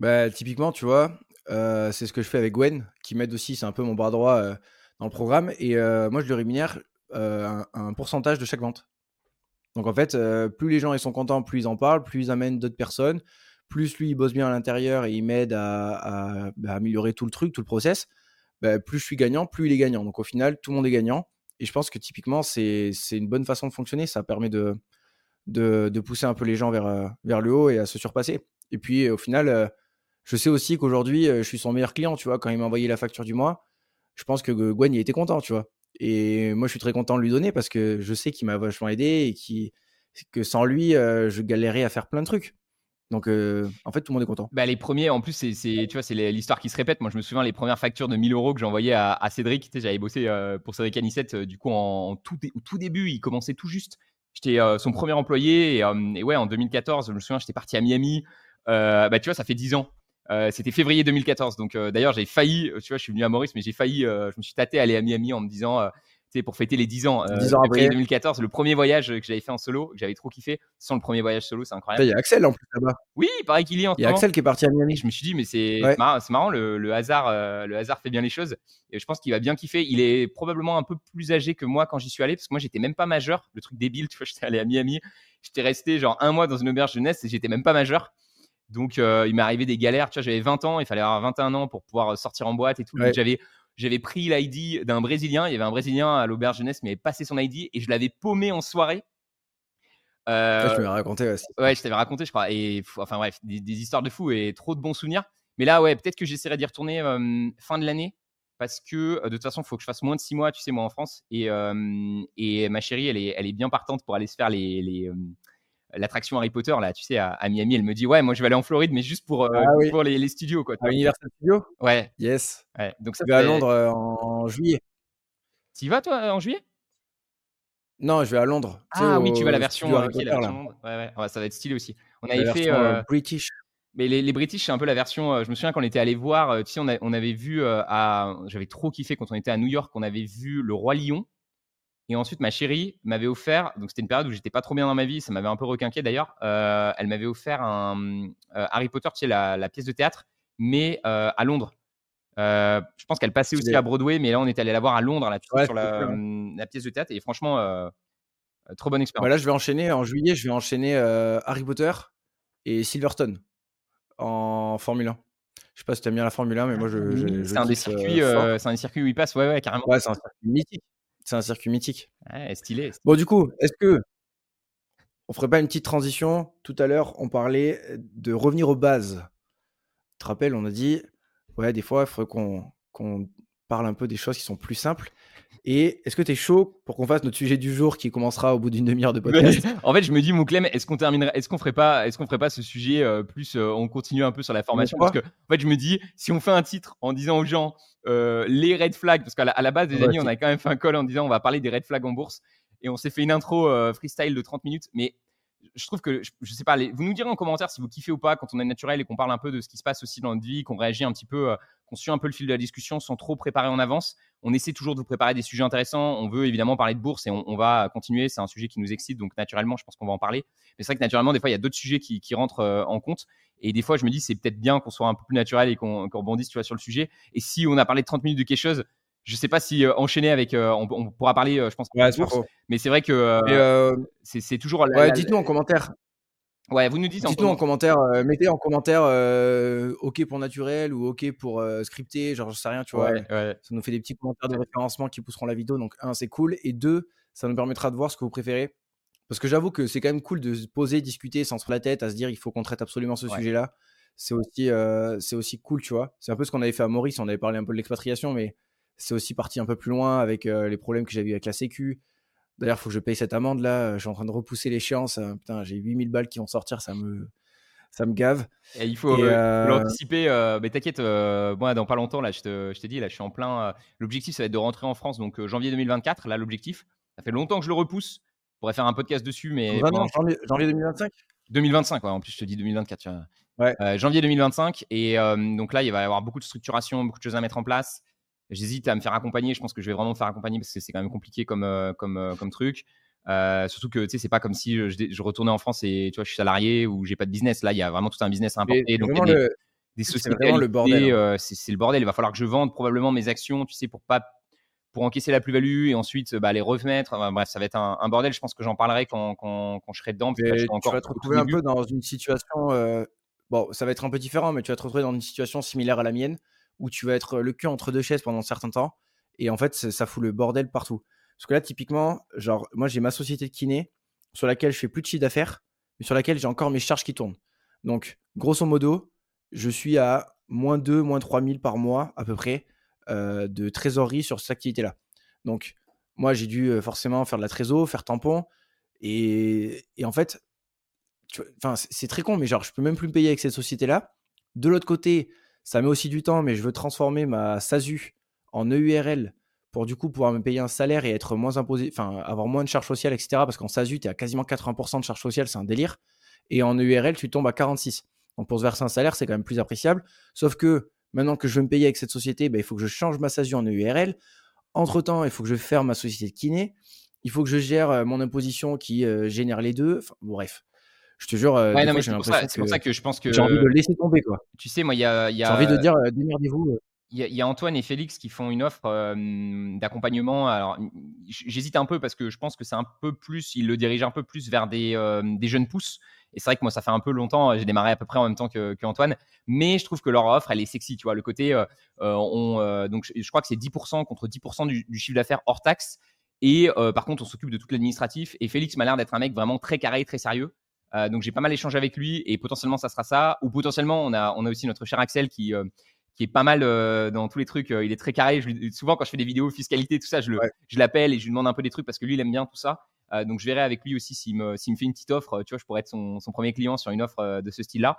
S2: Bah, typiquement, tu vois, euh, c'est ce que je fais avec Gwen, qui m'aide aussi, c'est un peu mon bras droit euh, dans le programme. Et euh, moi, je lui rémunère un, pourcentage de chaque vente. Donc en fait, plus les gens ils sont contents, plus ils en parlent, plus ils amènent d'autres personnes, plus lui il bosse bien à l'intérieur et il m'aide à, bah, améliorer tout le truc, tout le process. Bah, plus je suis gagnant, plus il est gagnant. Donc au final, tout le monde est gagnant. Et je pense que typiquement, c'est une bonne façon de fonctionner. Ça permet de, de, pousser un peu les gens vers, vers le haut et à se surpasser. Et puis au final, je sais aussi qu'aujourd'hui, je suis son meilleur client, tu vois. Quand il m'a envoyé la facture du mois, je pense que Gwen, était content, tu vois. Et moi, je suis très content de lui donner parce que je sais qu'il m'a vachement aidé et que sans lui, je galérais à faire plein de trucs. Donc, en fait, tout le monde est content.
S1: Bah, les premiers, en plus, c'est, tu c'est l'histoire qui se répète. Moi, je me souviens les premières factures de 1000 euros que j'ai envoyées à, Cédric. j'avais bossé pour Cédric Anissette. du coup, en, tout, tout, début, il commençait tout juste. J'étais son premier employé. Et, ouais, en 2014, je me souviens, j'étais parti à Miami. bah, tu vois, ça fait 10 ans. Euh, c'était février 2014. Donc euh, d'ailleurs, j'ai failli, euh, tu vois, je suis venu à Maurice, mais j'ai failli, je me suis tâté à aller à Miami en me disant, tu sais, pour fêter les 10 ans, 10 ans après 2014, le premier voyage que j'avais fait en solo, que j'avais trop kiffé. Sans le premier voyage solo, c'est incroyable.
S2: Il y a Axel en plus là-bas.
S1: Oui, il paraît qu'il y
S2: est en Il y a Axel qui est parti à Miami.
S1: je me suis dit, mais c'est marrant, le, hasard, le hasard fait bien les choses. Et je pense qu'il va bien kiffer. Il est probablement un peu plus âgé que moi quand j'y suis allé, parce que moi, j'étais même pas majeur. Le truc débile, tu vois, j'étais allé à Miami. J'étais resté genre un mois dans une auberge jeunesse et j'étais même pas majeur. Donc, euh, il m'est arrivé des galères. Tu vois, j'avais 20 ans, il fallait avoir 21 ans pour pouvoir euh, sortir en boîte et tout. J'avais, j'avais pris l'ID d'un Brésilien. Il y avait un Brésilien à l'auberge jeunesse, mais il avait passé son ID et je l'avais paumé en soirée.
S2: Euh, tu m'avais raconté aussi.
S1: Ouais, je t'avais raconté, je crois. Et enfin bref, des, histoires de fou et trop de bons souvenirs. Mais là, ouais, peut-être que j'essaierai d'y retourner fin de l'année parce que de toute façon, il faut que je fasse moins de 6 mois, tu sais, moi en France. Et, et ma chérie, elle est, elle est bien partante pour aller se faire les, les, l'attraction Harry Potter, là, tu sais, à, Miami, elle me dit Ouais, moi je vais aller en Floride, mais juste pour, euh, ah pour les, studios. Quoi,
S2: à Universal Studios?
S1: Ouais.
S2: Yes.
S1: Ouais. Donc
S2: ça tu vas à Londres euh, en, juillet.
S1: Tu y vas, toi, en juillet?
S2: Non, je vais à Londres.
S1: Ah oui, tu vas à la version, euh, la version. Ouais, ouais. ça va être stylé aussi. On avait fait.
S2: British.
S1: Mais les, les British, c'est un peu la version. je me souviens qu'on était allé voir. Tu sais, on, on avait vu à. J'avais trop kiffé quand on était à New York. On avait vu Le Roi Lion. Et ensuite, ma chérie m'avait offert, donc c'était une période où j'étais pas trop bien dans ma vie, ça m'avait un peu requinqué d'ailleurs. Euh, elle m'avait offert un euh, Harry Potter, tu sais, la, pièce de théâtre, mais euh, à Londres. je pense qu'elle passait aussi à Broadway, mais là, on est allé la voir à Londres, là, sur la, pièce de théâtre, et franchement, trop bonne expérience.
S2: Bah là, je vais enchaîner en juillet, je vais enchaîner Harry Potter et Silverstone en Formule 1. Je sais pas si tu aimes bien la Formule 1, mais moi, je.
S1: c'est un des circuits, c'est un des circuits où il passe, ouais, ouais, carrément.
S2: Ouais, c'est un circuit mythique. C'est un circuit mythique.
S1: Ouais, stylé,
S2: Bon, du coup, est-ce que on ferait pas une petite transition? Tout à l'heure, on parlait de revenir aux bases. Tu te rappelles, on a dit, ouais, des fois, il faudrait qu'on parle un peu des choses qui sont plus simples. Et est-ce que tu es chaud pour qu'on fasse notre sujet du jour qui commencera au bout d'une demi-heure de podcast?
S1: En fait, je me dis, Mouklem, est-ce qu'on terminerait, est-ce qu'on ferait pas, est-ce qu'on ferait pas ce sujet euh, plus, euh, on continue un peu sur la formation Parce que, en fait, je me dis, si on fait un titre en disant aux gens euh, les red flags, parce qu'à la, base, des amis, on a quand même fait un call en disant, on va parler des red flags en bourse, et on s'est fait une intro freestyle de 30 minutes, mais je trouve que, je, sais pas, vous nous direz en commentaire si vous kiffez ou pas quand on est naturel et qu'on parle un peu de ce qui se passe aussi dans notre vie, qu'on réagit un petit peu, euh, qu'on suit un peu le fil de la discussion sans trop préparer en avance. On essaie toujours de vous préparer des sujets intéressants. On veut évidemment parler de bourse et on, va continuer. C'est un sujet qui nous excite, donc naturellement, je pense qu'on va en parler. Mais c'est vrai que naturellement, des fois, il y a d'autres sujets qui, rentrent euh, en compte. Et des fois, je me dis, c'est peut-être bien qu'on soit un peu plus naturel et qu'on rebondisse sur le sujet. Et si on a parlé de 30 minutes de quelque chose, je sais pas si euh, enchaîner avec. Euh, on, pourra parler, euh, je pense,
S2: ouais,
S1: mais c'est vrai que c'est toujours.
S2: ouais, dites-nous en commentaire.
S1: Ouais, vous nous dites.
S2: Dites-nous en, commentaire. mettez en commentaire OK pour naturel ou OK pour scripté. Genre, je sais rien, tu vois. Ça nous fait des petits commentaires de référencement qui pousseront la vidéo. Donc, un, c'est cool. Et deux, ça nous permettra de voir ce que vous préférez. Parce que j'avoue que c'est quand même cool de se poser, discuter sans se la tête, à se dire il faut qu'on traite absolument ce sujet-là. C'est aussi, c'est aussi cool, tu vois. C'est un peu ce qu'on avait fait à Maurice. On avait parlé un peu de l'expatriation, mais c'est aussi parti un peu plus loin avec euh, les problèmes que j'avais eu avec la Sécu. D'ailleurs, il faut que je paye cette amende là. Je suis en train de repousser l'échéance. Hein. Putain, j'ai 8000 balles qui vont sortir, ça me, ça me gave.
S1: Et il faut euh, euh, l'anticiper. mais t'inquiète, moi, dans pas longtemps, là, je t'ai dit, là, je suis en plein. l'objectif, ça va être de rentrer en France, donc janvier 2024. Là, l'objectif. Ça fait longtemps que je le repousse. On pourrait faire un podcast dessus, mais.
S2: janvier, janvier, 2025
S1: 2025, ouais. En plus, je te dis 2024. Ouais. janvier 2025. Et donc là, il va y avoir beaucoup de structuration, beaucoup de choses à mettre en place. J'hésite à me faire accompagner. Je pense que je vais vraiment me faire accompagner parce que c'est quand même compliqué comme, euh, comme, euh, comme truc. Euh, surtout que tu sais, c'est pas comme si je, retournais en France et tu vois, je suis salarié ou j'ai pas de business. Là, il y a vraiment tout un business à importer. Donc, des, des sociétés. C'est le bordel. Hein. c'est le bordel. Il va falloir que je vende probablement mes actions, tu sais, pour pas pour encaisser la plus-value et ensuite bah, les remettre. bref, ça va être un, bordel. Je pense que j'en parlerai quand, quand, quand, je serai dedans.
S2: tu vas te retrouver un peu dans une situation. bon, ça va être un peu différent, mais tu vas te retrouver dans une situation similaire à la mienne où tu vas être le cul entre deux chaises pendant un certain temps. Et en fait, ça fout le bordel partout. Parce que là, typiquement, genre, moi, j'ai ma société de kiné sur laquelle je fais plus de chiffre d'affaires, mais sur laquelle j'ai encore mes charges qui tournent. Donc, grosso modo, je suis à moins 2, moins 3 000 par mois, à peu près, euh, de trésorerie sur cette activité-là. Donc, moi, j'ai dû euh, forcément faire de la trésor, faire tampon. Et, en fait, c'est très con, mais genre, je peux même plus me payer avec cette société-là. De l'autre côté, ça met aussi du temps, mais je veux transformer ma SASU en EURL pour du coup pouvoir me payer un salaire et être moins imposé, enfin avoir moins de charges sociales, etc. Parce qu'en SASU, tu es à quasiment 80% de charges sociales, c'est un délire. Et en EURL, tu tombes à 46. Donc pour se verser un salaire, c'est quand même plus appréciable. Sauf que maintenant que je veux me payer avec cette société, bah, il faut que je change ma SASU en EURL. Entre-temps, il faut que je ferme ma société de kiné. Il faut que je gère euh, mon imposition qui euh, génère les deux. Enfin, bref, je te jure,
S1: euh, c'est pour, ça que je pense que
S2: j'ai envie de laisser tomber quoi.
S1: Tu sais, moi, il y a,
S2: j'ai envie de dire euh, démerdez-vous.
S1: Euh. Il y, a Antoine et Félix qui font une offre d'accompagnement. Alors, j'hésite un peu parce que je pense que c'est un peu plus, ils le dirigent un peu plus vers des, des jeunes pousses. Et c'est vrai que moi, ça fait un peu longtemps, j'ai démarré à peu près en même temps que, Antoine, mais je trouve que leur offre, elle est sexy, tu vois. Le côté, on, donc je, crois que c'est 10% contre 10% du, du chiffre d'affaires hors taxe. Et par contre, on s'occupe de tout l'administratif. Et Félix m'a l'air d'être un mec vraiment très carré, très sérieux. Euh, donc j'ai pas mal échangé avec lui et potentiellement ça sera ça. Ou potentiellement on a, on a aussi notre cher Axel qui, euh, qui est pas mal euh, dans tous les trucs. il est très carré. souvent quand je fais des vidéos fiscalité, tout ça, je, je l'appelle et je lui demande un peu des trucs parce que lui il aime bien tout ça. donc je verrai avec lui aussi s'il me, s'il me fait une petite offre. Tu vois, je pourrais être son, son premier client sur une offre de ce style-là.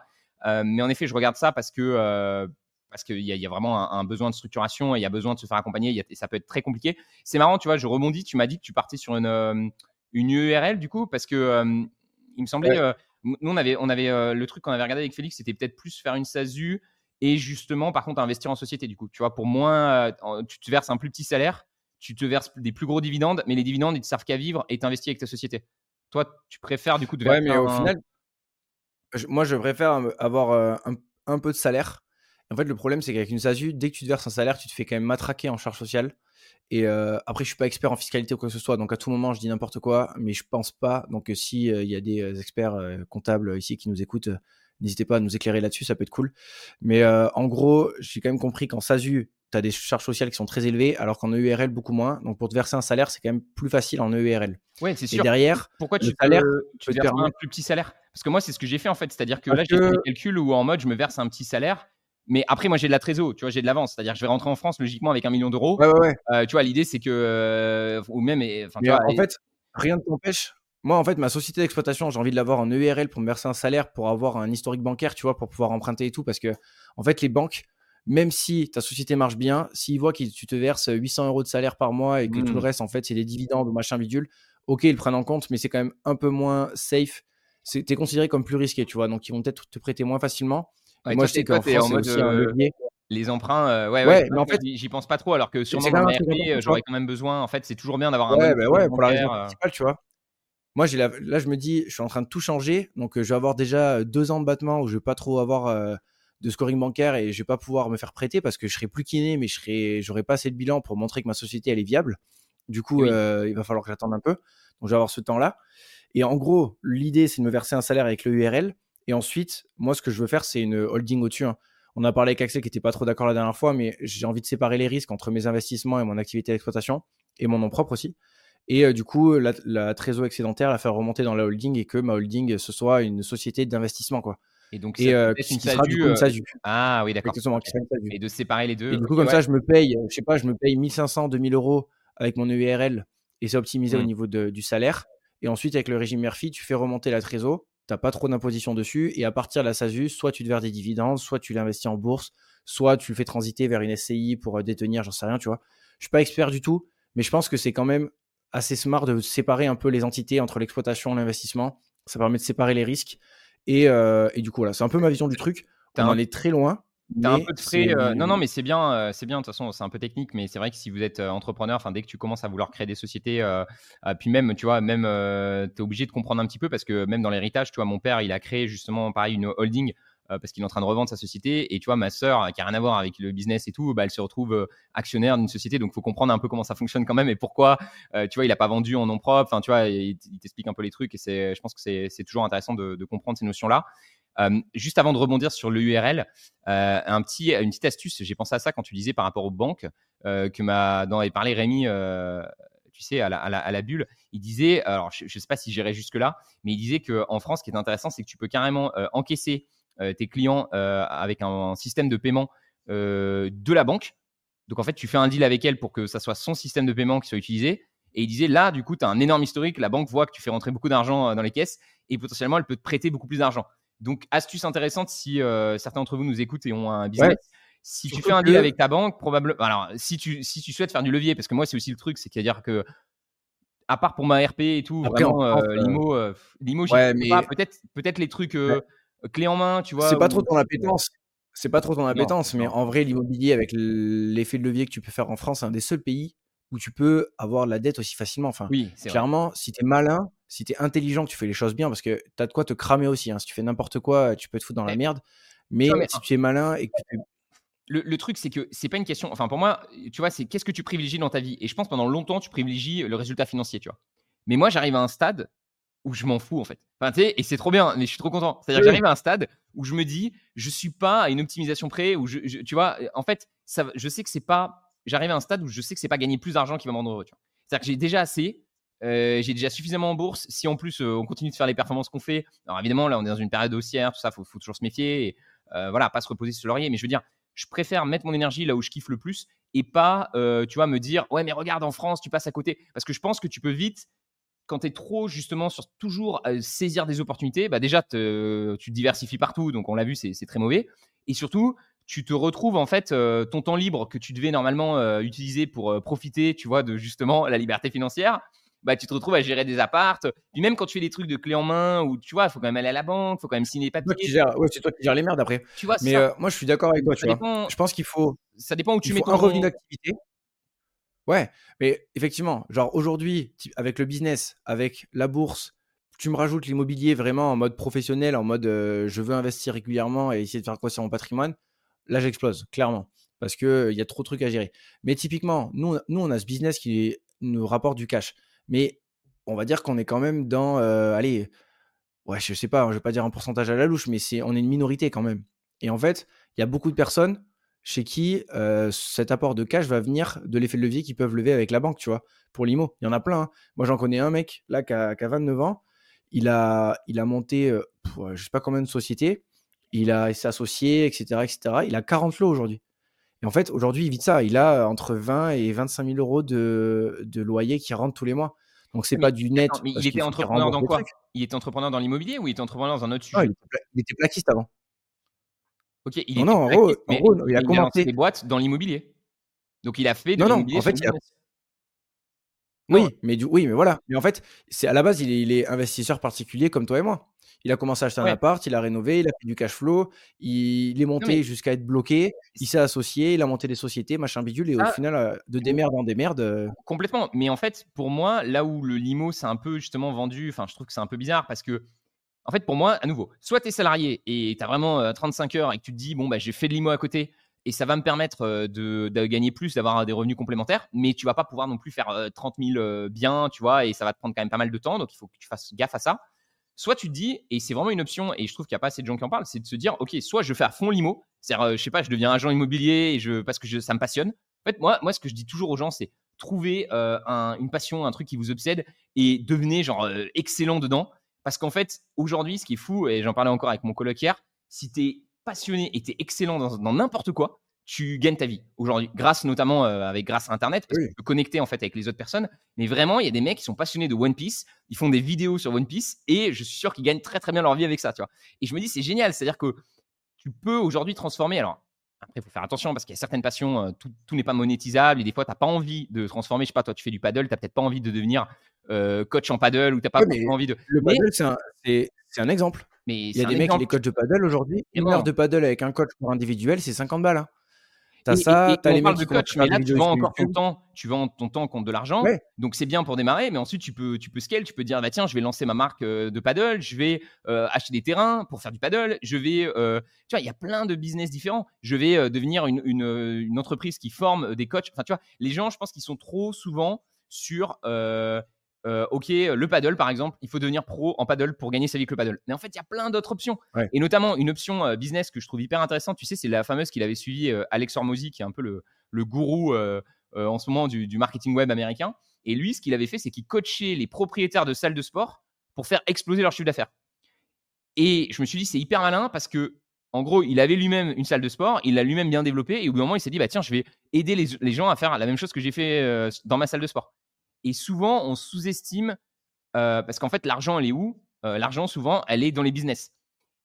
S1: mais en effet, je regarde ça parce que parce qu'il y, y, a vraiment un, besoin de structuration et il y a besoin de se faire accompagner. et ça peut être très compliqué. C'est marrant, tu vois, je rebondis. Tu m'as dit que tu partais sur une, une URL du coup, parce que il me semblait. Euh, nous, on avait, on avait euh, le truc qu'on avait regardé avec Félix, c'était peut-être plus faire une SASU et justement, par contre, investir en société. Du coup, tu vois, pour moins, euh, tu te verses un plus petit salaire, tu te verses des plus gros dividendes, mais les dividendes, ils te servent qu'à vivre et t'investis avec ta société. Toi, tu préfères du coup de
S2: Ouais, mais au final, moi, je préfère avoir un, peu de salaire. En fait, le problème, c'est qu'avec une SASU, dès que tu te verses un salaire, tu te fais quand même matraquer en charge sociale. Et euh, après, je suis pas expert en fiscalité ou quoi que ce soit, donc à tout moment, je dis n'importe quoi, mais je pense pas. Donc, si euh, il y a des euh, experts comptables ici qui nous écoutent, n'hésitez pas à nous éclairer là-dessus, ça peut être cool. Mais en gros, j'ai quand même compris qu'en SASU, tu as des charges sociales qui sont très élevées, alors qu'en EURL, beaucoup moins. Donc, pour te verser un salaire, c'est quand même plus facile en EURL.
S1: Oui, c'est sûr.
S2: Et derrière,
S1: pourquoi tu, salaire, tu verses un plus petit salaire? Parce que moi, c'est ce que j'ai fait en fait. C'est-à-dire que là, j'ai fait des calculs où en mode, je me verse un petit salaire Mais après, moi, j'ai de la trésor, tu vois, j'ai de l'avance. C'est-à-dire que je vais rentrer en France logiquement avec un million d'euros.
S2: Ouais, ouais, ouais.
S1: Euh, tu vois, l'idée, c'est que. euh, ou même. et- tu vois,
S2: en
S1: et-
S2: fait, rien ne t'empêche. Moi, en fait, ma société d'exploitation, j'ai envie de l'avoir en EURL pour me verser un salaire, pour avoir un historique bancaire, tu vois, pour pouvoir emprunter et tout. Parce que, en fait, les banques, même si ta société marche bien, s'ils voient que tu te verses 800 euros de salaire par mois et que tout le reste, en fait, c'est des dividendes ou machin bidule, ok, ils le prennent en compte, mais c'est quand même un peu moins safe. C'est- T'es considéré comme plus risqué, tu vois. Donc, ils vont peut-être te prêter moins facilement.
S1: Ouais,
S2: moi, je sais qu'en France,
S1: en
S2: c'est
S1: mode,
S2: aussi un
S1: euh,
S2: levier.
S1: les emprunts, euh, ouais,
S2: Ouais, mais en fait-
S1: j'y pense pas trop, alors que sûrement dans RP, j'aurais quand même besoin. En fait, c'est toujours bien d'avoir un
S2: Ouais, bah ouais, pour la raison
S1: euh,
S2: principale, tu vois. Moi, j'ai la- là, je me dis, je suis en train de tout changer. Donc, je vais avoir déjà deux ans de battement où je vais pas trop avoir de scoring bancaire et je vais pas pouvoir me faire prêter parce que je serai plus kiné, mais je serai, j'aurai pas assez de bilan pour montrer que ma société, elle est viable. Du coup,
S1: Oui.
S2: euh, il va falloir que j'attende un peu. Donc, je vais avoir ce temps-là. Et en gros, l'idée, c'est de me verser un salaire avec le URL. Et ensuite, moi, ce que je veux faire, c'est une holding au-dessus. hein. On a parlé avec Axel qui était pas trop d'accord la dernière fois, mais j'ai envie de séparer les risques entre mes investissements et mon activité d'exploitation et mon nom propre aussi. Et euh, du coup, la, la trésor excédentaire, la faire remonter dans la holding et que ma holding, ce soit une société d'investissement. quoi.
S1: Et donc,
S2: Et euh, qui sera du coup une
S1: euh,
S2: SASU.
S1: Ah oui, d'accord. Et de séparer les deux.
S2: Et du coup, comme
S1: ouais.
S2: ça, je me paye, euh, je sais pas, je me paye 1500, 2000 euros avec mon EURL et c'est optimisé au
S1: Mm.
S2: niveau de- du salaire. Et ensuite, avec le régime Murphy, tu fais remonter la trésor, t'as pas trop d'imposition dessus. Et à partir de la SASU, soit tu te verses des dividendes, soit tu l'investis en bourse, soit tu le fais transiter vers une SCI pour euh, détenir, j'en sais rien, tu vois. Je suis pas expert du tout, mais je pense que c'est quand même assez smart de séparer un peu les entités entre l'exploitation et l'investissement. Ça permet de séparer les risques. Et, euh, et du coup, voilà, c'est un peu ma vision du truc. On
S1: un-
S2: en est très loin.
S1: T'as un peu de frais. euh, non, non, mais c'est bien. euh, c'est bien. De toute façon, c'est un peu technique, mais c'est vrai que si vous êtes euh, entrepreneur, enfin, dès que tu commences à vouloir créer des sociétés, puis même, tu vois, même, t'es obligé de comprendre un petit peu parce que même dans l'héritage, tu vois, mon père, il a créé justement, pareil, une holding. parce qu'il est en train de revendre sa société et tu vois ma sœur qui a rien à voir avec le business et tout bah, elle se retrouve actionnaire d'une société donc faut comprendre un peu comment ça fonctionne quand même et pourquoi euh, tu vois il a pas vendu en nom propre enfin tu vois il, t'explique un peu les trucs et c'est je pense que c'est c'est toujours intéressant de, de comprendre ces notions là euh, juste avant de rebondir sur le URL, euh, un petit, une petite astuce, j'ai pensé à ça quand tu disais par rapport aux banques, euh, que m'a dont avait parlé Rémi, euh, tu sais, à la, bulle. Il disait, alors je ne sais pas si j'irai jusque-là, mais il disait qu'en France, ce qui est intéressant, c'est que tu peux carrément encaisser tes clients avec un, système de paiement de la banque. Donc en fait, tu fais un deal avec elle pour que ça soit son système de paiement qui soit utilisé. Et il disait, là, du coup, tu as un énorme historique, la banque voit que tu fais rentrer beaucoup d'argent dans les caisses et potentiellement, elle peut te prêter beaucoup plus d'argent. Donc, astuce intéressante si euh, certains d'entre vous nous écoutent et ont un business.
S2: Ouais.
S1: Si tu fais un deal
S2: que-
S1: avec ta banque, probablement. Alors, si tu, si tu souhaites faire du levier, parce que moi, c'est aussi le truc, c'est qu'à dire que, à part pour ma RP et tout,
S2: Après,
S1: vraiment, euh,
S2: euh,
S1: l'IMO, euh,
S2: Ouais, mais-
S1: pas. Peut-être peut-être les trucs euh, clés en main, tu vois.
S2: C'est pas trop ton appétence. C'est pas trop ton appétence, mais en vrai, l'immobilier, avec l'effet de levier que tu peux faire en France, c'est un des seuls pays où tu peux avoir de la dette aussi facilement. Enfin,
S1: Oui, vrai.
S2: clairement, si tu es malin, si tu es intelligent, que tu fais les choses bien, parce que tu as de quoi te cramer aussi. hein. Si tu fais n'importe quoi, tu peux te foutre dans la merde. Mais,
S1: Non, mais-
S2: si tu es malin et que tu
S1: le, le truc, c'est que c'est pas une question. Enfin, pour moi, tu vois, c'est qu'est-ce que tu privilégies dans ta vie? Et je pense pendant longtemps, tu privilégies le résultat financier, tu vois. Mais moi, j'arrive à un stade où je m'en fous, en fait. Enfin, tu sais, et c'est trop bien, mais je suis trop content. C'est-à-dire que j'arrive à un stade où je me dis, je suis pas à une optimisation près, où je, je- tu vois, en fait, ça, je sais que c'est pas. J'arrive à un stade où je sais que c'est pas gagner plus d'argent qui va me rendre heureux, tu vois. C'est-à-dire que j'ai déjà assez. Euh, j'ai déjà suffisamment en bourse. Si en plus euh, on continue de faire les performances qu'on fait, alors évidemment là on est dans une période haussière, tout ça, faut, faut toujours se méfier. Et, euh, voilà, pas se reposer sur le laurier. Mais je veux dire, je préfère mettre mon énergie là où je kiffe le plus et pas, tu vois, me dire ouais mais regarde en France, tu passes à côté. Parce que je pense que tu peux vite, quand tu es trop justement sur toujours saisir des opportunités, bah déjà tu te diversifies partout, donc on l'a vu, c'est très mauvais. Et surtout, tu te retrouves en fait ton temps libre que tu devais normalement utiliser pour profiter, tu vois, de justement la liberté financière. Bah, tu te retrouves à gérer des appartes. Puis même quand tu fais des trucs de clé en main, où tu vois, il faut quand même aller à la banque, il faut quand même signer les papiers.
S2: gères- ouais, c'est toi qui gères les merdes après.
S1: Tu vois,
S2: Mais
S1: ça.
S2: euh, moi, je suis d'accord avec toi.
S1: Ça
S2: Tu vois.
S1: dépend,
S2: Je pense qu'il faut,
S1: ça dépend où tu mets ton
S2: un revenu d'activité. Ouais, mais effectivement, genre aujourd'hui, avec le business, avec la bourse, tu me rajoutes l'immobilier vraiment en mode professionnel, en mode euh, je veux investir régulièrement et essayer de faire grossir mon patrimoine, là j'explose, clairement. Parce qu'il y a trop de trucs à gérer. Mais typiquement, nous, nous, on a ce business qui nous rapporte du cash. Mais on va dire qu'on est quand même dans, allez, ouais, je sais pas, je vais pas dire un pourcentage à la louche, mais c'est, on est une minorité quand même. Et en fait, il y a beaucoup de personnes chez qui cet apport de cash va venir de l'effet de levier qu'ils peuvent lever avec la banque, tu vois, pour l'IMO. Il y en a plein. hein. Moi, j'en connais un mec, là, qui a, qui a 29 ans. Il a, il a monté, euh, je sais pas combien de sociétés. il a s'est associé, etc., etc. Il a 40 lots aujourd'hui. Et en fait, aujourd'hui, il vit de ça. Il a entre 20 et 25 000 euros de, de loyer qui rentrent tous les mois. Donc, c'est pas du net.
S1: mais il était entrepreneur dans quoi? Il était entrepreneur dans l'immobilier ou il était entrepreneur dans un autre
S2: sujet? il, était plaquiste avant.
S1: Ok, il non, était non, en gros, il a commencé des boîtes dans l'immobilier. Donc, il a fait de l'immobilier.
S2: En fait, il a... Oui, mais du... oui, mais voilà. Mais en fait, c'est à la base, il est, il est investisseur particulier comme toi et moi. Il a commencé à acheter un appart, il a rénové, il a fait du cash flow, il, est monté jusqu'à être bloqué, il s'est associé, il a monté des sociétés, machin bidule, et au final, euh, de démerde en démerde. Euh
S1: Complètement. Mais en fait, pour moi, là où le limo s'est un peu justement vendu, enfin, je trouve que c'est un peu bizarre parce que, en fait, pour moi, à nouveau, soit tu es salarié et tu as vraiment 35 euh, heures et que tu te dis, bon, bah, j'ai fait de limo à côté et ça va me permettre de, gagner plus, d'avoir des revenus complémentaires, mais tu vas pas pouvoir non plus faire 30 000 biens, tu vois, et ça va te prendre quand même pas mal de temps, donc il faut que tu fasses gaffe à ça. Soit tu te dis, et c'est vraiment une option, et je trouve qu'il n'y a pas assez de gens qui en parlent, c'est de se dire, OK, soit je fais à fond l'IMO, c'est-à-dire, euh, je sais pas, je deviens agent immobilier et je, parce que ça me passionne. En fait, moi, moi, ce que je dis toujours aux gens, c'est trouver euh, une passion, un truc qui vous obsède et devenez genre euh, excellent dedans. Parce qu'en fait, aujourd'hui, ce qui est fou, et j'en parlais encore avec mon coloc hier, si tu es passionné et tu es excellent dans n'importe quoi, tu gagnes ta vie aujourd'hui, grâce notamment euh, avec grâce à Internet, parce que tu peux connecter en fait avec les autres personnes. Mais vraiment, il y a des mecs qui sont passionnés de One Piece, ils font des vidéos sur One Piece et je suis sûr qu'ils gagnent très très bien leur vie avec ça, tu vois. Et je me dis c'est génial, c'est-à-dire que tu peux aujourd'hui transformer. Alors après, il faut faire attention parce qu'il y a certaines passions, euh, tout, n'est pas monétisable et des fois, tu n'as pas envie de transformer. Je sais pas, toi, tu fais du paddle, tu n'as peut-être pas envie de devenir euh, coach en paddle ou tu n'as pas envie de.
S2: Le paddle, c'est un, exemple. Mais il y a des mecs qui sont coachs de paddle aujourd'hui. Une heure de paddle avec un coach pour individuel, c'est 50 balles. Hein.
S1: T'as ça, t'as les mecs de coach, mais là tu vends encore ton temps, tu vends ton temps contre de l'argent. Donc c'est bien pour démarrer, mais ensuite tu peux tu peux scale, tu peux dire bah tiens, je vais lancer ma marque euh, de paddle, je vais euh, acheter des terrains pour faire du paddle, je vais euh, tu vois, il y a plein de business différents. Je vais devenir une, une, une, entreprise qui forme des coachs. Enfin tu vois, les gens, je pense qu'ils sont trop souvent sur euh, ok, le paddle par exemple, il faut devenir pro en paddle pour gagner sa vie avec le paddle. Mais en fait, il y a plein d'autres options. Et notamment une option euh, business que je trouve hyper intéressante, tu sais, c'est la fameuse qu'il avait suivi euh, Alex Hormozy, qui est un peu le, le gourou en ce moment du, marketing web américain. Et lui, ce qu'il avait fait, c'est qu'il coachait les propriétaires de salles de sport pour faire exploser leur chiffre d'affaires. Et je me suis dit, c'est hyper malin parce que, en gros, il avait lui-même une salle de sport, il l'a lui-même bien développée, et au bout d'un moment, il s'est dit, bah tiens, je vais aider les, les, gens à faire la même chose que j'ai fait dans ma salle de sport. Et souvent, on sous-estime, euh, parce qu'en fait, l'argent, elle est où? Euh, L'argent, souvent, elle est dans les business.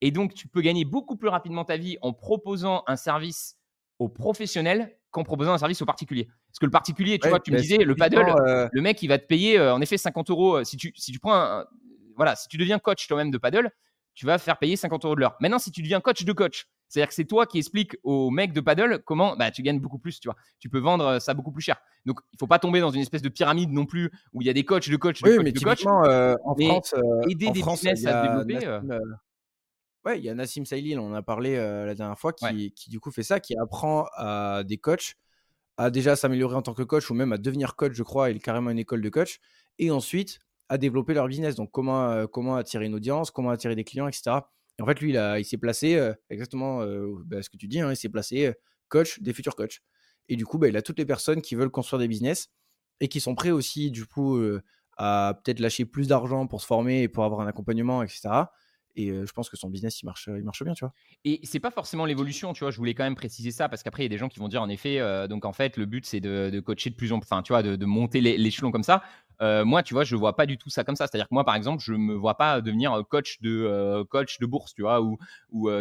S1: Et donc, tu peux gagner beaucoup plus rapidement ta vie en proposant un service aux professionnels qu'en proposant un service aux particuliers. Parce que le particulier, tu vois, tu me disais, le paddle, euh le mec, il va te payer en effet 50 euros. Si tu, si tu prends un, voilà, si tu deviens coach toi-même de paddle, tu vas faire payer 50 euros de l'heure. Maintenant, si tu deviens coach de coach, c'est-à-dire que c'est toi qui expliques au mec de paddle comment bah, tu gagnes beaucoup plus, tu vois. Tu peux vendre euh, ça beaucoup plus cher. Donc, il faut pas tomber dans une espèce de pyramide non plus où il y a des coachs de coachs de
S2: oui,
S1: coachs
S2: mais
S1: de coachs.
S2: Euh, en France, euh,
S1: aider des business à développer.
S2: Nassim, ouais, il y a Nassim Saïli, on en a parlé la dernière fois, qui, qui, du coup fait ça, qui apprend à des coachs à déjà s'améliorer en tant que coach ou même à devenir coach, je crois. Il est carrément une école de coach. Et ensuite, à développer leur business. Donc, comment, comment attirer une audience, comment attirer des clients, etc en fait, lui, il, il s'est placé exactement bah, ce que tu dis, hein, il s'est placé coach des futurs coachs. Et du coup, bah, il a toutes les personnes qui veulent construire des business et qui sont prêts aussi, du coup, à peut-être lâcher plus d'argent pour se former et pour avoir un accompagnement, etc. Et je pense que son business, il marche, il marche bien, tu vois.
S1: Et c'est pas forcément l'évolution, tu vois. Je voulais quand même préciser ça parce qu'après, il y a des gens qui vont dire, en effet, donc en fait, le but, c'est de, coacher de plus en plus, enfin, tu vois, de, de monter l'échelon comme ça. Moi, tu vois, je vois pas du tout ça comme ça. C'est-à-dire que moi, par exemple, je me vois pas devenir coach de coach de bourse, tu vois, ou,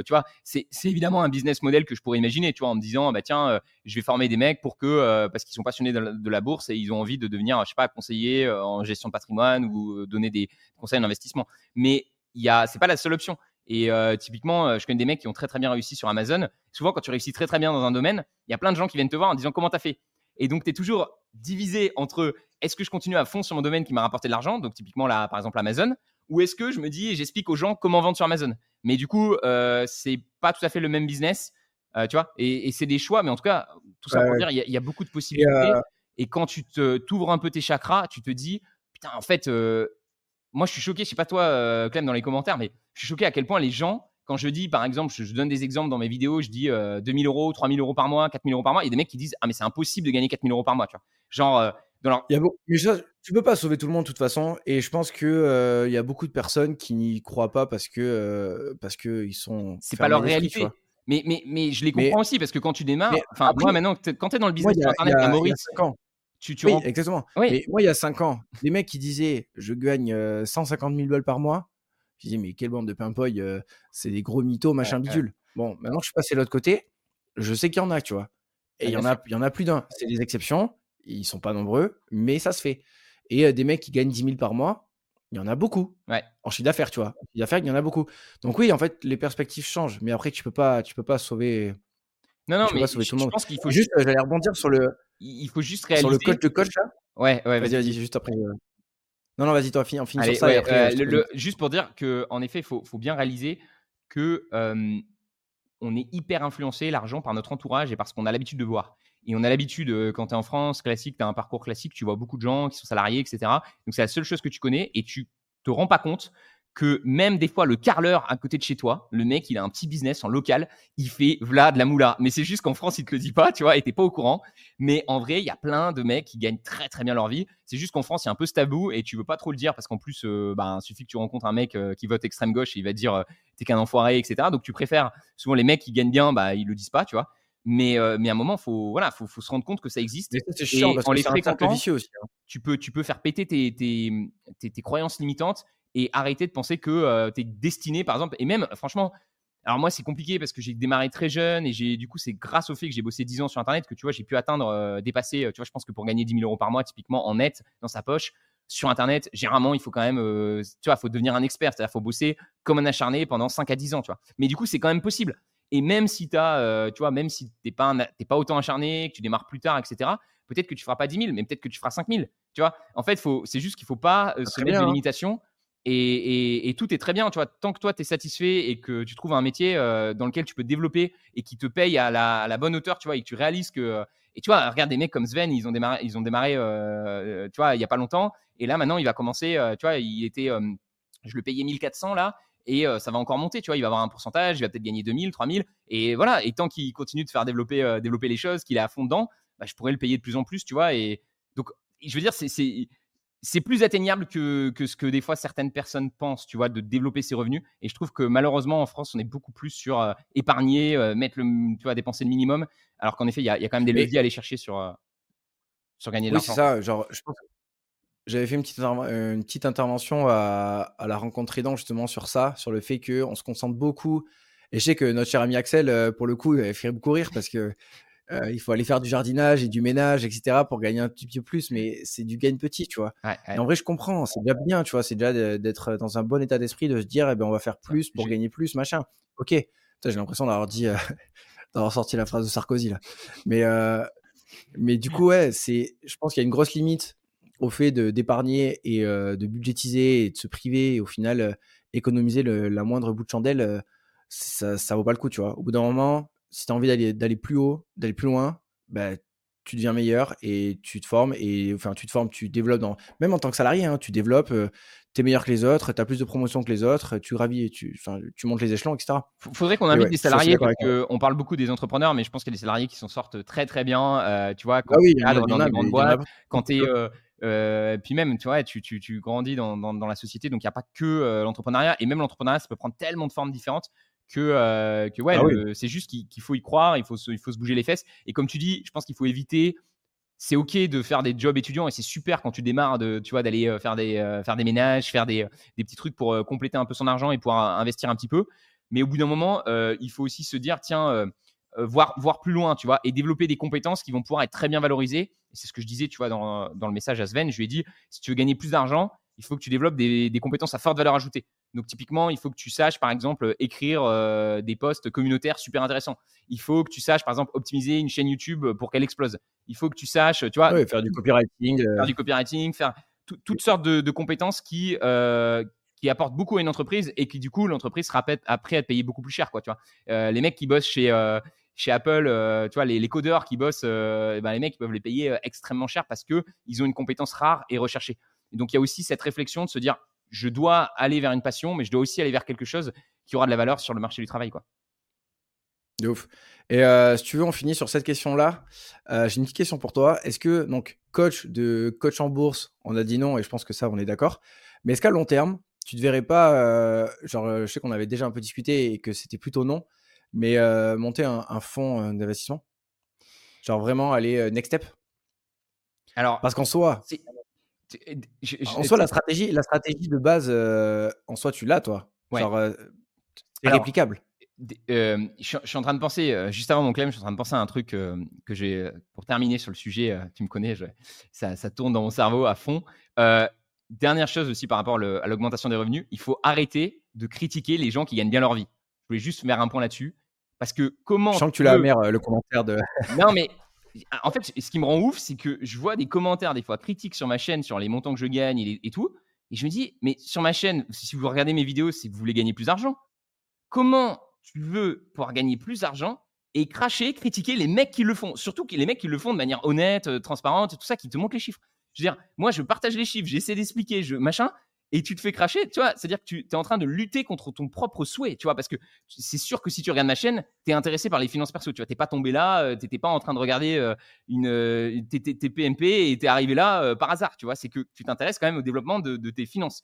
S1: tu vois, c'est évidemment un business model que je pourrais imaginer, tu vois, en me disant, bah tiens, je vais former des mecs pour que parce qu'ils sont passionnés de la, bourse et ils ont envie de devenir, je sais pas, conseiller en gestion de patrimoine ou donner des conseils en investissement. Mais il y a, c'est pas la seule option. Et euh, typiquement, euh, je connais des mecs qui ont très très bien réussi sur Amazon. Souvent, quand tu réussis très très bien dans un domaine, il y a plein de gens qui viennent te voir en disant comment tu as fait? Et donc, tu es toujours divisé entre est-ce que je continue à fond sur mon domaine qui m'a rapporté de l'argent, donc typiquement là, par exemple Amazon, ou est-ce que je me dis et j'explique aux gens comment vendre sur Amazon? Mais du coup, euh, c'est pas tout à fait le même business, euh, tu vois. Et, c'est des choix, mais en tout cas, tout ça pour dire, il y, a beaucoup de possibilités. Et, quand tu t'ouvres un peu tes chakras, tu te dis, putain, en fait, moi, je suis choqué, je sais pas toi, euh, Clem, dans les commentaires, mais je suis choqué à quel point les gens, quand je dis, par exemple, je, donne des exemples dans mes vidéos, je dis 2000 euh, euros, 3000 euros par mois, 4000 euros par mois, il y a des mecs qui disent, ah, mais c'est impossible de gagner 4000 euros par mois, tu vois. Genre, euh, leur...
S2: Il y a beau- mais ça, tu peux pas sauver tout le monde de toute façon, et je pense que euh, il y a beaucoup de personnes qui n'y croient pas parce que euh, parce que ils sont.
S1: c'est pas leur réalité. Mais, mais, mais je les
S2: Mais-
S1: comprends aussi parce que quand tu démarres, enfin, moi maintenant, quand tu es dans le
S2: Moi,
S1: business sur
S2: a,
S1: Internet,
S2: a-
S1: Maurice,
S2: ans.
S1: tu, tu
S2: Oui, exactement.
S1: Oui.
S2: Mais moi, il y a 5 ans, les mecs qui disaient je gagne euh, 150 000 balles par mois, je disais mais quelle bande de pimpouilles, euh, c'est des gros mythos, machin
S1: Ouais, ouais.
S2: bidule. Bon, maintenant je suis passé de l'autre côté, je sais qu'il y en a, tu vois. Et
S1: Ah,
S2: il y, en
S1: bien
S2: a, il y en a plus d'un. C'est des exceptions, ils sont pas nombreux, mais ça se fait. Et euh, des mecs qui gagnent 10 000 par mois, il y en a beaucoup.
S1: Ouais.
S2: En chiffre d'affaires, tu vois. En chiffre d'affaires, il y en a beaucoup. Donc oui, en fait, les perspectives changent, mais après, tu peux pas, tu peux pas sauver.
S1: Non, non,
S2: tu peux
S1: mais
S2: pas sauver
S1: je,
S2: tout le
S1: je
S2: monde.
S1: pense qu'il faut
S2: Juste, j'allais rebondir sur le,
S1: il faut juste
S2: sur
S1: réaliser.
S2: le coach de coach là.
S1: Ouais, ouais,
S2: Vas-y,
S1: vas-y.
S2: juste après. euh. Non, non, vas-y, toi, finis, on finit
S1: Allez,
S2: sur ça. et après,
S1: euh,
S2: je
S1: le- le- juste pour dire que en effet, il faut, faut bien réaliser que euh, on est hyper influencé l'argent par notre entourage et parce qu'on a l'habitude de voir. Et on a l'habitude, euh, quand tu es en France, classique, tu as un parcours classique, tu vois beaucoup de gens qui sont salariés, etc. Donc c'est la seule chose que tu connais et tu te rends pas compte que même des fois le carleur à côté de chez toi, le mec, il a un petit business en local, il fait v'là de la moula. Mais c'est juste qu'en France, il te le dit pas, tu vois, et t'es pas au courant. Mais en vrai, il y a plein de mecs qui gagnent très très bien leur vie. C'est juste qu'en France, il y a un peu ce tabou et tu veux pas trop le dire parce qu'en plus, ben, il suffit que tu rencontres un mec euh, qui vote extrême gauche et il va te dire euh, t'es qu'un enfoiré, etc. Donc tu préfères souvent les mecs qui gagnent bien, bah ils le disent pas, tu vois. Mais, euh, mais à un moment, faut voilà, faut, faut se rendre compte que ça existe.
S2: C'est chiant
S1: Et
S2: parce
S1: en
S2: que
S1: les
S2: c'est un cercle
S1: fréquentant,
S2: vicieux aussi. hein.
S1: tu peux, tu peux faire péter tes, tes, tes- tes croyances limitantes et arrêter de penser que tu es destiné, par exemple. Et même, franchement, alors moi, c'est compliqué parce que j'ai démarré très jeune et j'ai, du coup, c'est grâce au fait que j'ai bossé 10 ans sur Internet que tu vois, j'ai pu atteindre, euh, dépasser. euh, Tu vois, je pense que pour gagner 10 000 euros par mois, typiquement en net, dans sa poche, sur Internet, généralement, il faut quand même, euh, tu vois, faut devenir un expert. C'est-à-dire, faut bosser comme un acharné pendant 5 à 10 ans, tu vois. Mais du coup, c'est quand même possible. Et même si tu as, tu vois, même si t'es pas, un- t'es pas autant acharné, que tu démarres plus tard, etc., peut-être que tu feras pas 10 000, mais peut-être que tu feras 5 000. Tu vois, en fait, faut, c'est juste qu'il faut pas euh, se mettre
S2: bien,
S1: de
S2: hein.
S1: limitations. Et, et- et tout est très bien, tu vois. Tant que toi, tu es satisfait et que tu trouves un métier euh, dans lequel tu peux te développer et qui te paye à la, à la bonne hauteur, tu vois, et que tu réalises que. euh, Et tu vois, regarde des mecs comme Sven, ils ont démarré, ils ont démarré euh, tu vois, il y a pas longtemps. Et là, maintenant, il va commencer, euh, tu vois, il était. euh, je le payais 1400 là. Et euh, ça va encore monter, tu vois. Il va avoir un pourcentage, il va peut-être gagner 2000, 3000. Et voilà. Et tant qu'il continue de faire développer, euh, développer les choses, qu'il est à fond dedans, bah, je pourrais le payer de plus en plus, tu vois. Et donc, je veux dire, c'est- c'est c'est plus atteignable que, que ce que des fois certaines personnes pensent, tu vois, de développer ses revenus. Et je trouve que malheureusement en France, on est beaucoup plus sur euh, épargner, mettre le, tu vois, dépenser le minimum, alors qu'en effet, il y, a il y a quand même des leviers à aller chercher sur, sur gagner de
S2: Oui, c'est
S1: l'argent.
S2: ça. Genre, je pense j'avais fait une petite, euh, une petite intervention à, à la rencontre aidant justement sur ça, sur le fait qu'on se concentre beaucoup. Et je sais que notre cher ami Axel, euh, pour le coup, il fait beaucoup rire parce que euh, il faut aller faire du jardinage et du ménage, etc. pour gagner un petit peu plus, mais c'est du gain petit, tu vois.
S1: Ouais, ouais.
S2: Et en vrai, je comprends, c'est déjà bien, tu vois, c'est déjà d'être dans un bon état d'esprit, de se dire, eh ben, on va faire plus pour gagner plus, machin. Ok, j'ai l'impression d'avoir dit, euh, d'avoir sorti la phrase de Sarkozy là. Mais, euh, mais du coup, ouais, c'est, je pense qu'il y a une grosse limite au fait de d'épargner et euh, de budgétiser et de se priver et au final euh, économiser le, la moindre bout de chandelle, euh, ça, ça vaut pas le coup, tu vois. Au bout d'un moment, si tu as envie d'aller plus haut, d'aller plus loin, bah, tu deviens meilleur et tu te formes et enfin tu te formes, tu développes dans même en tant que salarié, hein, tu développes, tu es meilleur que les autres, tu as plus de promotion que les autres, tu gravis, tu, enfin, tu montes les échelons, etc.
S1: Faudrait qu'on invite
S2: ouais,
S1: des salariés parce
S2: avec
S1: qu'on parle beaucoup des entrepreneurs, mais je pense qu'il y a des salariés qui s'en sortent très très bien. tu vois, quand
S2: Ah oui,
S1: tu dans des grandes boîtes, quand tu es. Puis même, tu vois, tu, tu, tu grandis dans, dans, dans la société, donc il n'y a pas que euh, l'entrepreneuriat. Et même l'entrepreneuriat, ça peut prendre tellement de formes différentes que, euh, que ouais,
S2: Ah oui.
S1: c'est juste qu'il faut y croire, il faut, se, il faut se bouger les fesses. Et comme tu dis, je pense qu'il faut éviter. C'est ok de faire des jobs étudiants et c'est super quand tu démarres de, tu vois, d'aller euh, faire des, euh, faire des ménages, faire des, des petits trucs pour euh, compléter un peu son argent et pouvoir euh, investir un petit peu. Mais au bout d'un moment, euh, il faut aussi se dire, tiens, euh, euh, voir, voir plus loin, tu vois, et développer des compétences qui vont pouvoir être très bien valorisées. C'est ce que je disais, tu vois, dans, dans le message à Sven. Je lui ai dit, si tu veux gagner plus d'argent, il faut que tu développes des, des compétences à forte valeur ajoutée. Donc, typiquement, il faut que tu saches, par exemple, écrire euh, des posts communautaires super intéressants. Il faut que tu saches, par exemple, optimiser une chaîne YouTube pour qu'elle explose. Il faut que tu saches, tu vois,
S2: Ouais, faire du copywriting. euh,
S1: faire du copywriting, faire tout- toutes sortes de, de compétences qui, euh, qui apportent beaucoup à une entreprise et qui, du coup, l'entreprise sera prête- après à te payer beaucoup plus cher. Quoi, tu vois. Euh, les mecs qui bossent chez, euh, chez Apple, euh, tu vois, les, codeurs qui bossent, euh, eh ben, les mecs peuvent les payer euh, extrêmement cher parce qu'ils ont une compétence rare et recherchée. Et donc, il y a aussi cette réflexion de se dire je dois aller vers une passion, mais je dois aussi aller vers quelque chose qui aura de la valeur sur le marché du travail. Quoi.
S2: De ouf. Et si tu veux, on finit sur cette question-là. J'ai une petite question pour toi. Est-ce que, donc, coach de coach en bourse, on a dit non, et je pense que ça, on est d'accord. Mais est-ce qu'à long terme, tu ne verrais pas, genre, je sais qu'on avait déjà un peu discuté et que c'était plutôt non, mais monter un, un fonds d'investissement Genre vraiment aller next step
S1: Alors,
S2: Parce qu'en soi, en soi, la stratégie, la stratégie de base, en soi, tu l'as, toi. Genre, c'est réplicable.
S1: je, suis en train de penser, juste avant mon claim, je suis en train de penser à un truc que j'ai, pour terminer sur le sujet, tu me connais, ça, ça, tourne dans mon cerveau à fond. dernière chose aussi par rapport à l'augmentation des revenus, il faut arrêter de critiquer les gens qui gagnent bien leur vie. Je voulais juste faire un point là-dessus. Parce que comment.
S2: Je sens que tu l'as amer, le commentaire de.
S1: non, mais en fait, ce qui me rend ouf, c'est que je vois des commentaires des fois critiques sur ma chaîne sur les montants que je gagne et, tout. Et je me dis, mais sur ma chaîne, si vous regardez mes vidéos, c'est que vous voulez gagner plus d'argent. Comment tu veux pouvoir gagner plus d'argent et cracher, critiquer les mecs qui le font? Surtout les mecs qui le font de manière honnête, euh, transparente, tout ça, qui te montrent les chiffres. Je veux dire, moi, je partage les chiffres, j'essaie d'expliquer, je machin et tu te fais cracher, tu vois, c'est-à-dire que tu es en train de lutter contre ton propre souhait, tu vois, parce que c'est sûr que si tu regardes ma chaîne, tu es intéressé par les finances perso, tu vois, t'es pas tombé là, euh, tu n'étais pas en train de regarder euh, une, euh, tes, PMP et tu es arrivé là par hasard, tu vois, c'est que tu t'intéresses quand même au développement de, tes finances.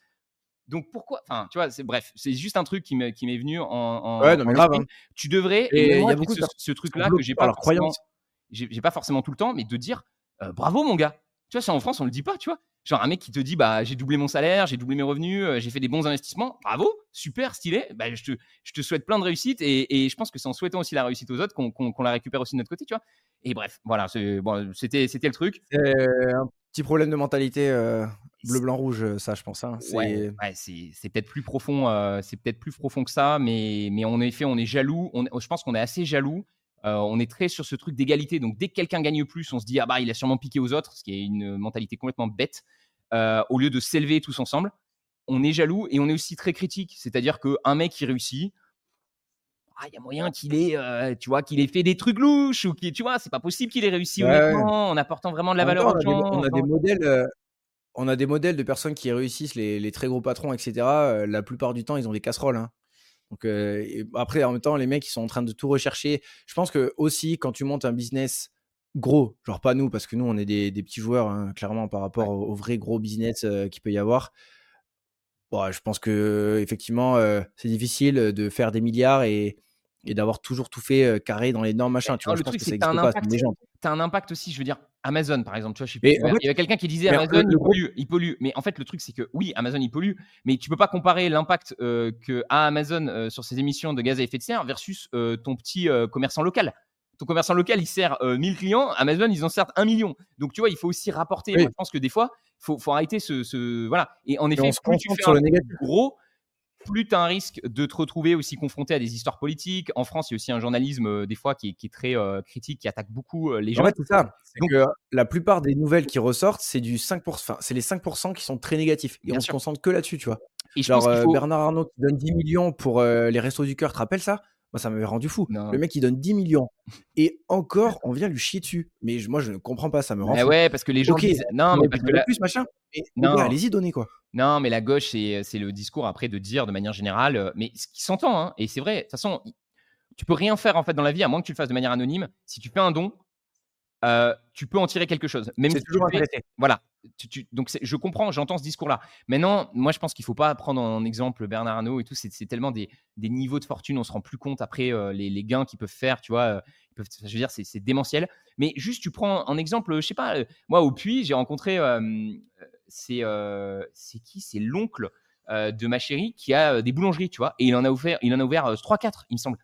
S1: Donc pourquoi Enfin, tu vois, c'est bref, c'est juste un truc qui m'est venu en.
S2: ouais, non, mais grave. Hein.
S1: Tu devrais. Et il y a beaucoup de ce, truc-là que j'ai pas forcément. J'ai pas forcément tout le temps, mais de dire bravo mon gars. Tu vois, c'est en France, on le dit pas, tu vois. Genre un mec qui te dit bah j'ai doublé mon salaire, j'ai doublé mes revenus, euh, j'ai fait des bons investissements. Bravo, super, stylé. Bah, je, te, je te souhaite plein de réussite et, je pense que c'est en souhaitant aussi la réussite aux autres qu'on la récupère aussi de notre côté, tu vois. Et bref, voilà, c'était bon, c'était le truc.
S2: un petit problème de mentalité euh, bleu blanc rouge, ça je pense. Hein.
S1: Ouais, c'est peut-être plus profond, euh, c'est peut-être plus profond que ça, mais mais en effet on est jaloux. On, je pense qu'on est assez jaloux. On est très sur ce truc d'égalité. Donc, dès que quelqu'un gagne plus, on se dit, ah bah, il a sûrement piqué aux autres, ce qui est une mentalité complètement bête. Euh, au lieu de s'élever tous ensemble. On est jaloux et on est aussi très critique. C'est-à-dire qu'un mec qui réussit, ah, il y a moyen qu'il ait, euh, tu vois, qu'il ait fait des trucs louches ou qui, tu vois, c'est pas possible qu'il ait réussi honnêtement en apportant vraiment de la valeur aux gens.
S2: On a des, modèles, euh, on a des modèles de personnes qui réussissent, les, très gros patrons, etc. la plupart du temps, ils ont des casseroles. Hein. Donc après, en même temps, les mecs, ils sont en train de tout rechercher. Je pense que aussi, quand tu montes un business gros, genre pas nous, parce que nous, on est des, petits joueurs, hein, clairement, par rapport au, vrai gros business euh, qu'il peut y avoir. Bon, je pense que effectivement, euh, c'est difficile de faire des milliards et, d'avoir toujours tout fait carré dans les normes, machin. Tu vois, je pense que ça pas.
S1: Tu as un impact aussi, je veux dire, Amazon, par exemple, tu vois, je il y avait quelqu'un qui disait Amazon, il, pollue, il pollue. Mais en fait, le truc, c'est que oui, Amazon, il pollue, mais tu peux pas comparer l'impact que a Amazon sur ses émissions de gaz à effet de serre versus ton petit commerçant local ton commerçant local, il sert 1000 euh, clients, Amazon, ils en servent 1 million. Donc, tu vois, il faut aussi rapporter. je pense que des fois, il faut, faut, arrêter ce, Voilà. Et en effet, plus tu fais sur un le gros, plus tu as un risque de te retrouver aussi confronté à des histoires politiques. En France, il y a aussi un journalisme, euh, des fois, qui est, très euh, critique, qui attaque beaucoup les gens.
S2: En fait, c'est ça. Donc, que la plupart des nouvelles qui ressortent, c'est du 5%. c'est les 5% qui sont très négatifs. Et on se concentre que là-dessus, tu vois. Et Genre, Bernard Arnault qui donne 10 millions pour les Restos du Cœur, tu te rappelles ça? Moi, ça m'avait rendu fou. Le mec, il donne 10 millions. Et encore, on vient lui chier dessus. Mais moi, je ne comprends pas, ça me rend
S1: fou. Ouais, parce que les gens disent... Non, mais parce que
S2: plus, machin. non. allez-y, donnez quoi.
S1: Non, mais la gauche, c'est le discours après de dire de manière générale, euh, mais ce qui s'entend, hein, et c'est vrai, de toute façon, tu peux rien faire en fait dans la vie à moins que tu le fasses de manière anonyme. Si tu fais un don, euh, tu peux en tirer quelque chose. Même
S2: si toujours intéressé.
S1: Voilà. donc je comprends, j'entends ce discours-là. Maintenant, moi je pense qu'il ne faut pas prendre en exemple Bernard Arnault et tout. C'est tellement des, niveaux de fortune, on se rend plus compte après euh, les, gains qu'ils peuvent faire, tu vois. Euh, je veux dire, c'est démentiel. Mais juste, tu prends un exemple, je sais pas, moi au Puy, j'ai rencontré, c'est qui? C'est l'oncle de ma chérie qui a des boulangeries, tu vois. Et il en a ouvert, il en a ouvert 3-4, il me semble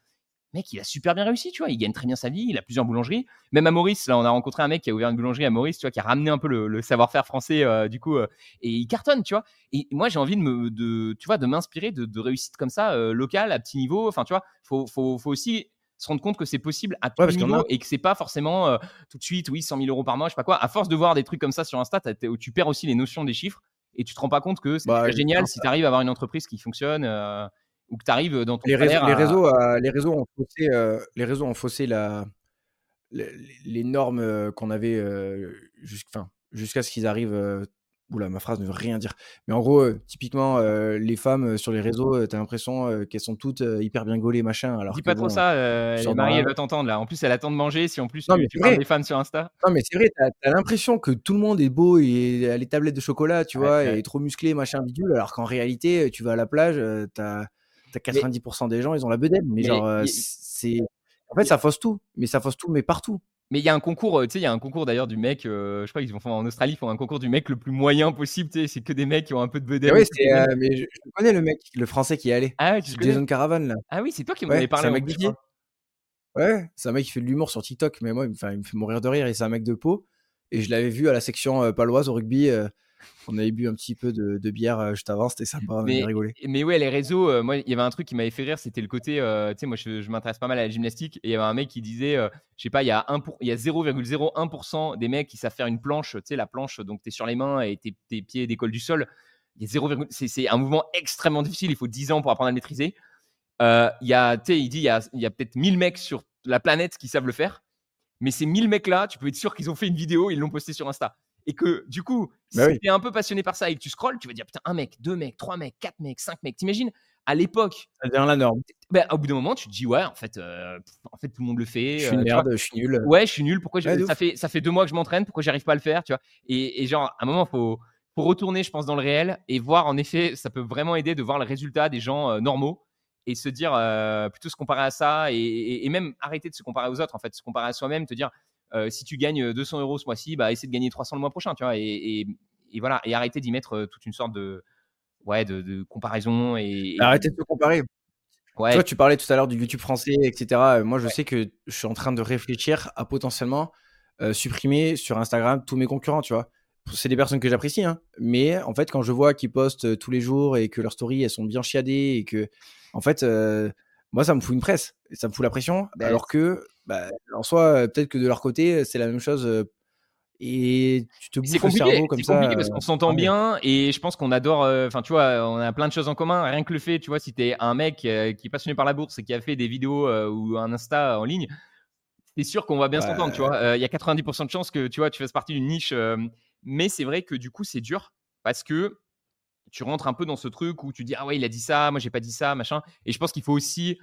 S1: mec, il a super bien réussi, tu vois. Il gagne très bien sa vie, il a plusieurs boulangeries. Même à Maurice, là, on a rencontré un mec qui a ouvert une boulangerie à Maurice, tu vois, qui a ramené un peu le, savoir-faire français, euh, du coup, euh, et il cartonne, tu vois. Et moi, j'ai envie de me, de, tu vois, de m'inspirer de, de réussite comme ça, euh, locale, à petit niveau. Enfin, tu vois, faut, faut, faut aussi se rendre compte que c'est possible à tout niveau et que c'est pas forcément tout de suite, oui, 100 000 euros par mois, je sais pas quoi. À force de voir des trucs comme ça sur Insta, tu perds aussi les notions des chiffres et tu te rends pas compte que c'est bah, génial si tu arrives à avoir une entreprise qui fonctionne ou que tu arrives dans ton
S2: les réseaux, les, réseaux, euh, les réseaux ont faussé, euh, les réseaux ont faussé la, les, normes euh, qu'on avait jusqu'à ce qu'ils arrivent Oula, ma phrase ne veut rien dire. Mais en gros, euh, typiquement, euh, les femmes euh, sur les réseaux, euh, t'as l'impression euh, qu'elles sont toutes euh, hyper bien gaulées, machin. Alors
S1: Dis
S2: que
S1: pas trop ça, euh,
S2: dans
S1: Marie, elle va t'entendre là. En plus, elle attend de manger. Si en plus
S2: Non,
S1: tu,
S2: mais
S1: tu parles des femmes sur Insta.
S2: Non, mais c'est vrai, t'as as, l'impression que tout le monde est beau et a les tablettes de chocolat, tu
S1: Ouais,
S2: vois,
S1: ouais.
S2: et trop musclé, machin bidule, alors qu'en réalité, tu vas à la plage, euh, t'as as 90% des gens, ils ont la bedaine. Mais,
S1: Mais
S2: genre, euh,
S1: y-
S2: c'est. En fait, ça fausse tout. Mais ça fausse tout, mais partout.
S1: Mais il y a un concours, euh, tu sais, il y a un concours d'ailleurs du mec, euh, je crois qu'ils vont faire en Australie, ils font un concours du mec le plus moyen possible, tu sais, c'est que des mecs qui ont un peu de bedaine. mecs-
S2: euh, mais je, je connais le mec, le français qui est allé.
S1: Ah tu
S2: Jason Caravan, là.
S1: Ah oui, c'est toi qui m'en
S2: Ouais,
S1: avais parlé. en
S2: mec. Ouais, c'est un mec qui fait de l'humour sur TikTok, mais moi, il me, fait, il me fait mourir de rire et c'est un mec de peau. Et je l'avais vu à la section euh, paloise au rugby. On avait bu un petit peu de, de bière euh, juste avant, c'était sympa, on a
S1: Mais,
S2: bien rigolé.
S1: mais ouais, les réseaux, euh, moi, il y avait un truc qui m'avait fait rire, c'était le côté, euh, tu sais, moi, je, je m'intéresse pas mal à la gymnastique, et il y avait un mec qui disait, euh, je sais pas, il y a, un pour- il y a 0,01% des mecs qui savent faire une planche, tu sais, la planche, donc tu es sur les mains et tes, tes pieds décollent du sol. Il y a 0, c'est, un mouvement extrêmement difficile, il faut 10 ans pour apprendre à le maîtriser. Il y a, tu sais, il dit, il y a, a peut-être 1000 mecs sur la planète qui savent le faire, mais ces 1000 mecs-là, tu peux être sûr qu'ils ont fait une vidéo, ils l'ont posté sur Insta. Et que du coup,
S2: Bah
S1: si
S2: oui.
S1: tu es un peu passionné par ça et que tu scrolles, tu vas dire putain, un mec, deux mecs, trois mecs, quatre mecs, cinq mecs. T'imagines à l'époque,
S2: Ça devient la norme.
S1: ben, au bout d'un moment, tu te dis ouais, en fait, euh, en fait, tout le monde le fait.
S2: Je
S1: euh,
S2: suis une merde, je suis nul.
S1: Ouais, je suis nul. Pourquoi
S2: Ouais,
S1: ça fait ça fait deux mois que je m'entraîne. Pourquoi j'arrive pas à le faire, tu vois? Et, et genre, à un moment, faut faut retourner, je pense, dans le réel et voir. En effet, ça peut vraiment aider de voir le résultat des gens euh, normaux et se dire euh, plutôt se comparer à ça et, et- et même arrêter de se comparer aux autres. En fait, se comparer à soi-même, te dire si tu gagnes 200 euros ce mois-ci, bah essaie de gagner 300 le mois prochain, tu vois. Et, et- et voilà, et arrêter d'y mettre euh, toute une sorte de ouais de, de comparaison et, et-
S2: Arrêtez de se comparer.
S1: ouais,
S2: Toi, tu parlais tout à l'heure du YouTube français, etc. Euh, Moi, je sais que je suis en train de réfléchir à potentiellement euh, supprimer sur Instagram tous mes concurrents, tu vois. C'est des personnes que j'apprécie, hein. mais en fait, quand je vois qu'ils postent euh, tous les jours et que leurs stories, elles sont bien chiadées et que, en fait, euh, moi, ça me fout une presse, et ça me fout la pression, alors que, bah, en soi, peut-être que de leur côté, c'est la même chose. et tu te
S1: c'est
S2: bouffes le cerveau comme
S1: c'est
S2: ça.
S1: compliqué parce qu'on s'entend bien et je pense qu'on adore. Enfin, tu vois, on a plein de choses en commun. Rien que le fait, tu vois, si t'es un mec qui est passionné par la bourse et qui a fait des vidéos ou un Insta en ligne, c'est sûr qu'on va bien s'entendre. Tu vois, Euh, il y a 90% de chances que tu vois, tu fasses partie d'une niche. euh, mais c'est vrai que du coup, c'est dur parce que tu rentres un peu dans ce truc où tu dis ah ouais, il a dit ça, moi j'ai pas dit ça, machin. Et je pense qu'il faut aussi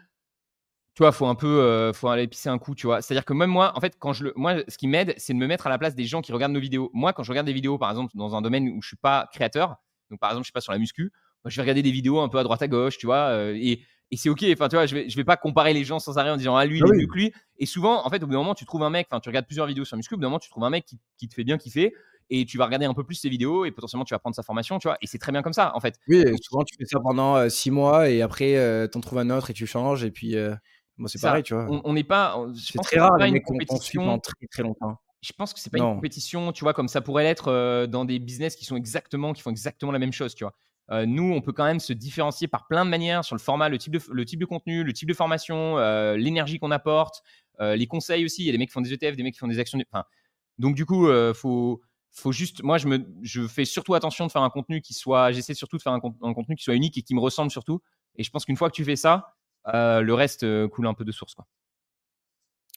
S1: tu vois, faut un peu, euh, faut aller pisser un coup, tu vois. C'est-à-dire que même moi, en fait, quand je le, moi, ce qui m'aide, c'est de me mettre à la place des gens qui regardent nos vidéos. Moi, quand je regarde des vidéos, par exemple, dans un domaine où je suis pas créateur, donc par exemple, je suis pas sur la muscu, moi, je vais regarder des vidéos un peu à droite à gauche, tu vois, euh, et, et c'est ok. Enfin, tu vois, je vais, je vais pas comparer les gens sans arrêt en disant ah lui, il
S2: Ah
S1: est mieux que lui. Et souvent, en fait, au bout d'un moment, tu trouves un mec, enfin, tu regardes plusieurs vidéos sur muscu, au bout d'un moment, tu trouves un mec qui, qui te fait bien kiffer. Et tu vas regarder un peu plus ses vidéos et potentiellement tu vas prendre sa formation, tu vois. Et c'est très bien comme ça, en fait.
S2: Oui, souvent tu fais ça pendant euh, six mois et après euh, t'en trouves un autre et tu changes et puis euh, moi c'est pareil, tu vois.
S1: On n'est pas,
S2: C'est
S1: pense
S2: très rare
S1: pas
S2: les
S1: une
S2: mecs
S1: compétition.
S2: pendant très très longtemps.
S1: je pense que c'est pas une compétition, tu vois, comme ça pourrait l'être euh, dans des business qui sont exactement, qui font exactement la même chose, tu vois. Euh, nous, on peut quand même se différencier par plein de manières sur le format, le type de, le type de contenu, le type de formation, euh, l'énergie qu'on apporte, les conseils aussi. Il y a des mecs qui font des ETF, des mecs qui font des actions. Enfin, donc du coup, faut, faut juste. Moi, je me, je fais surtout attention de faire un contenu qui soit. J'essaie surtout de faire un, un contenu qui soit unique et qui me ressemble surtout. Et je pense qu'une fois que tu fais ça, le reste euh, coule un peu de source, quoi.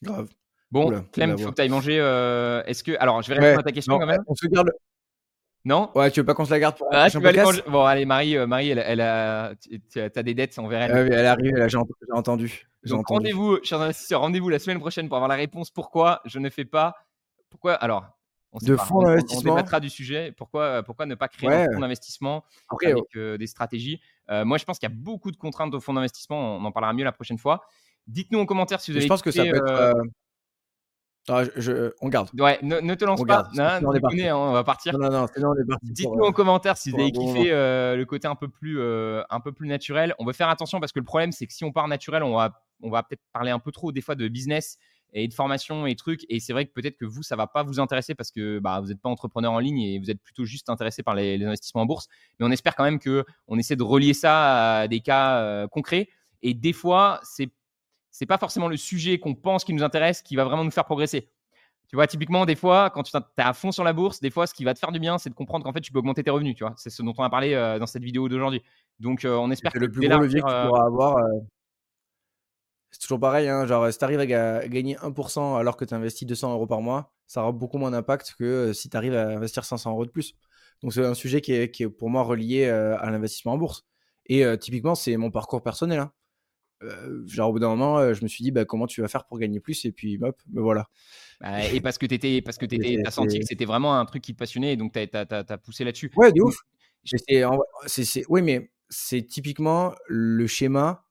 S2: Grave.
S1: Bon,
S2: Oula,
S1: Clem, il faut que tu ailles manger. euh, Est-ce que. Alors, je vais répondre
S2: Ouais,
S1: à ta question
S2: non,
S1: quand même.
S2: on se garde.
S1: Non?
S2: Ouais, tu veux pas qu'on se la garde pour
S1: Ah, tu vas manger. Bon, allez, Marie, euh, Marie elle, elle a. Tu as des dettes envers elle.
S2: Ah Elle est arrivée, là, j'ai ent- j'ai entendu.
S1: Donc,
S2: entendu.
S1: rendez-vous, chers investisseurs, rendez-vous la semaine prochaine pour avoir la réponse. Pourquoi je ne fais pas. Pourquoi. Alors, on
S2: De fonds
S1: On- on-
S2: d'investissement.
S1: débattra du sujet. Pourquoi, pourquoi ne pas créer
S2: Ouais.
S1: un fonds d'investissement
S2: Après,
S1: avec euh, des stratégies? Euh, Moi, je pense qu'il y a beaucoup de contraintes au fonds d'investissement. On en parlera mieux la prochaine fois. Dites-nous en commentaire si vous avez.
S2: je pense que ça peut être.
S1: euh,
S2: euh, ah, je- je- on garde.
S1: Ouais, ne, ne te lance
S2: On
S1: pas.
S2: garde.
S1: Non,
S2: on
S1: déconner, hein, on va partir.
S2: Non, non,
S1: Dites-nous
S2: euh,
S1: en commentaire si vous avez kiffé euh, le côté un peu plus euh, un peu plus naturel. On veut faire attention parce que le problème c'est que si on part naturel, on va on va peut-être parler un peu trop des fois de business et de formation et trucs. Et c'est vrai que peut-être que vous ça va pas vous intéresser parce que bah, vous n'êtes pas entrepreneur en ligne et vous êtes plutôt juste intéressé par les, les investissements en bourse. Mais on espère quand même que on essaie de relier ça à des cas euh, concrets. Et des fois c'est c'est pas forcément le sujet qu'on pense qui nous intéresse qui va vraiment nous faire progresser. Tu vois, typiquement, des fois, quand tu es à fond sur la bourse, des fois, ce qui va te faire du bien, c'est de comprendre qu'en fait, tu peux augmenter tes revenus. Tu vois, c'est ce dont on a parlé euh, dans cette vidéo d'aujourd'hui. Donc, euh, on espère
S2: C'est
S1: que
S2: le plus gros levier que tu pourras avoir. Euh, C'est toujours pareil, hein, genre si tu arrives à ga- gagner 1% alors que tu investis 200 euros par mois, ça aura beaucoup moins d'impact que euh, si tu arrives à investir 500 euros de plus. Donc c'est un sujet qui est, qui est, pour moi relié à l'investissement en bourse. Et typiquement, c'est mon parcours personnel. Hein. genre au bout d'un moment, je me suis dit bah, comment tu vas faire pour gagner plus et puis hop, me voilà.
S1: Bah, et parce que tu parce que as senti que c'était vraiment un truc qui te passionnait donc tu as, poussé là-dessus.
S2: Ouais, de ouf. Oui, mais c'est typiquement le schéma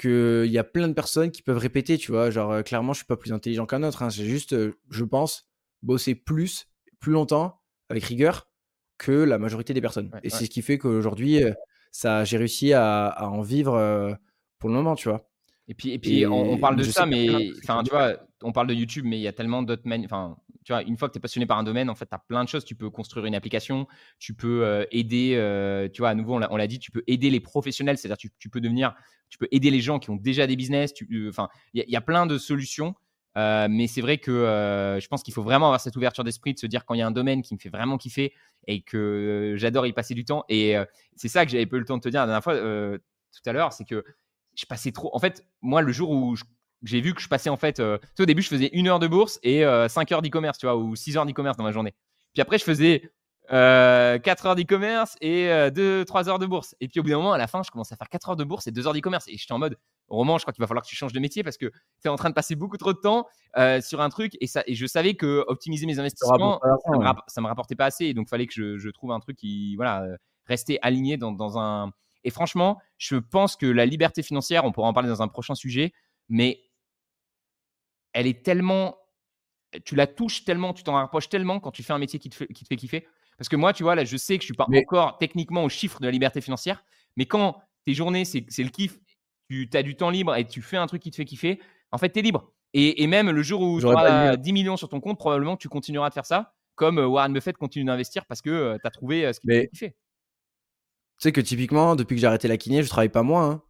S2: qu'il y a plein de personnes qui peuvent répéter, tu vois. Genre, clairement, je suis pas plus intelligent qu'un autre. Hein. C'est juste, je pense, bosser plus, plus longtemps, avec rigueur, que la majorité des personnes. et c'est ce qui fait qu'aujourd'hui, ça, j'ai réussi à, en vivre pour le moment, tu vois.
S1: Et puis, et puis on, parle de ça, mais enfin, tu vois, on parle de YouTube, mais il y a tellement d'autres Enfin, une fois que tu es passionné par un domaine, en fait, tu as plein de choses. Tu peux construire une application, tu peux aider, tu vois, à nouveau, on l'a dit, tu peux aider les professionnels, c'est-à-dire tu, tu, peux devenir, tu peux aider les gens qui ont déjà des business. Enfin, il y, a plein de solutions. mais c'est vrai que je pense qu'il faut vraiment avoir cette ouverture d'esprit de se dire quand il y a un domaine qui me fait vraiment kiffer et que j'adore y passer du temps. Et c'est ça que j'avais peu le temps de te dire la dernière fois tout à l'heure, c'est que je passais trop. En fait, moi, le jour où j'ai vu que je passais en fait, au début, je faisais une heure de bourse et 5 heures d'e-commerce, tu vois, ou 6 heures d'e-commerce dans ma journée. Puis après, je faisais 4 heures d'e-commerce et 2-3 heures de bourse. Et puis au bout d'un moment, à la fin, je commençais à faire 4 heures de bourse et 2 heures d'e-commerce. Et j'étais en mode, roman, je crois qu'il va falloir que tu changes de métier parce que tu es en train de passer beaucoup trop de temps sur un truc. Et, ça, et je savais que optimiser mes investissements, ça, me, me rapportait pas assez. Et donc, il fallait que je, trouve un truc qui, voilà, restait aligné dans, un. Et franchement, je pense que la liberté financière, on pourra en parler dans un prochain sujet, mais elle est tellement. Tu la touches tellement, tu t'en rapproches tellement quand tu fais un métier qui te fait, qui te fait kiffer parce que moi, tu vois, là, je sais que je suis pas encore techniquement au chiffre de la liberté financière, mais quand tes journées, c'est le kiff, tu as du temps libre et tu fais un truc qui te fait kiffer, en fait, tu es libre. Et, même le jour où tu auras 10 millions sur ton compte, probablement tu continueras de faire ça, comme euh, Warren Buffett continue d'investir parce que euh, tu as trouvé euh, ce qui te fait kiffer. Tu
S2: sais que typiquement, depuis que j'ai arrêté la kiné, je travaille pas moins. Hein.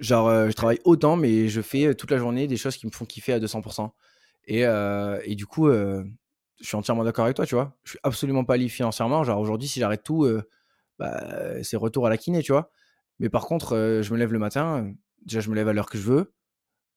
S2: Genre, je travaille autant, mais je fais toute la journée des choses qui me font kiffer à 200%. Et, et du coup, je suis entièrement d'accord avec toi, tu vois. Je suis absolument pas libre financièrement. Genre aujourd'hui, si j'arrête tout, euh, bah, c'est retour à la kiné, tu vois. Mais par contre, euh, je me lève le matin. Déjà, je me lève à l'heure que je veux.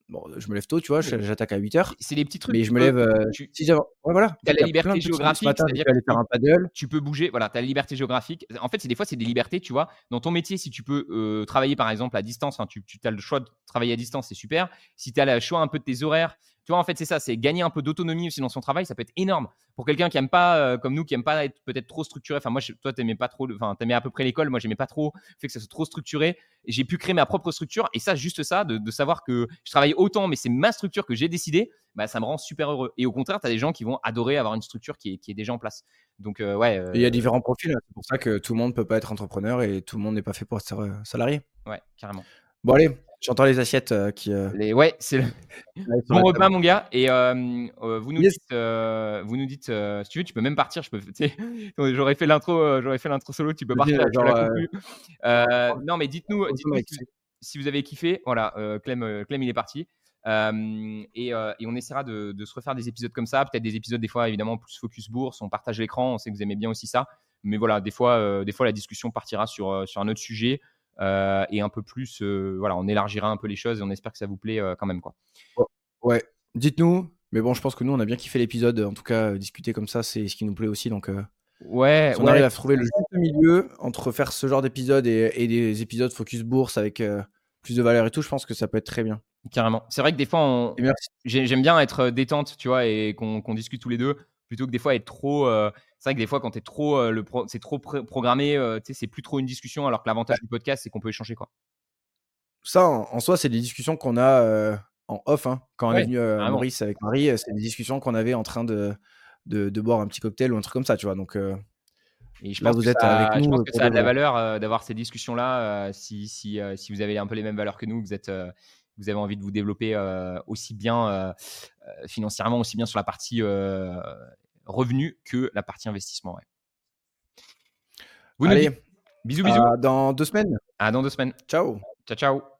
S2: Bon, je me lève tôt, tu vois, j'attaque à 8 heures.
S1: C'est des petits trucs.
S2: Mais je me lève. Euh,
S1: tu... Si ouais,
S2: voilà.
S1: as la liberté géographique. Matin, tu, aller faire un paddle. tu peux bouger. Voilà, tu as la liberté géographique. En fait, c'est des fois, c'est des libertés, tu vois. Dans ton métier, si tu peux travailler, par exemple, à distance, hein, tu, tu as le choix de travailler à distance, c'est super. Si tu as le choix un peu de tes horaires, tu vois, en fait, c'est ça, c'est gagner un peu d'autonomie aussi dans son travail, ça peut être énorme. Pour quelqu'un qui aime pas, euh, comme nous, qui aime pas être peut-être trop structuré. Enfin, moi, je, toi, t'aimais pas trop, enfin, t'aimais à peu près l'école. Moi, j'aimais pas trop le fait que ça soit trop structuré. J'ai pu créer ma propre structure. Et ça, juste ça, de, savoir que je travaille autant, mais c'est ma structure que j'ai décidé, bah, ça me rend super heureux. Et au contraire, tu as des gens qui vont adorer avoir une structure qui est, qui est déjà en place. Donc, euh, ouais.
S2: il y a euh, différents profils. Hein. C'est pour ça que tout le monde peut pas être entrepreneur et tout le monde n'est pas fait pour être salarié.
S1: Ouais, carrément.
S2: Bon, allez, J'entends les assiettes euh, qui. Euh,
S1: les... Ouais, c'est le bon repas, mon gars. Et euh, vous nous dites, vous nous dites, si tu veux, tu peux même partir. Je peux, j'aurais fait l'intro, j'aurais fait l'intro solo. Tu peux partir. non, mais dites-nous, dites-nous si, vous avez kiffé. Voilà, Clem, Clem, il est parti. Et, et, on essaiera de, de, se refaire des épisodes comme ça, peut-être des épisodes des fois évidemment plus focus bourse, on partage l'écran, on sait que vous aimez bien aussi ça, mais voilà, des fois, des fois la discussion partira sur, sur un autre sujet. Euh, et un peu plus, euh, voilà, on élargira un peu les choses et on espère que ça vous plaît euh, quand même. Quoi.
S2: Ouais, dites-nous. Mais bon, je pense que nous, on a bien kiffé l'épisode. En tout cas, discuter comme ça, c'est ce qui nous plaît aussi. Donc,
S1: ouais,
S2: on arrive à trouver le juste milieu entre faire ce genre d'épisode et, des épisodes focus bourse avec plus de valeur et tout, je pense que ça peut être très bien.
S1: Carrément. C'est vrai que des fois, j'aime bien être détente, tu vois, et qu'on discute tous les deux plutôt que des fois être trop. Euh, c'est vrai que des fois, quand tu es trop, euh, le c'est trop programmé, euh, c'est plus trop une discussion, alors que l'avantage du podcast, c'est qu'on peut échanger. Quoi.
S2: Ça, en, soi, c'est des discussions qu'on a en off. Hein. Quand on est venu à Maurice avec Marie, c'est des discussions qu'on avait en train de, de, boire un petit cocktail ou un truc comme ça, tu vois. Donc.
S1: Et je là, pense vous êtes ça, avec nous. Je pense que ça a de la valeur d'avoir ces discussions-là. si, si, si, vous avez un peu les mêmes valeurs que nous, vous êtes, vous avez envie de vous développer aussi bien financièrement, aussi bien sur la partie revenu que la partie investissement.
S2: Vous Allez,
S1: bisous, bisous.
S2: dans deux semaines.
S1: À dans deux semaines.
S2: Ciao.
S1: Ciao, ciao.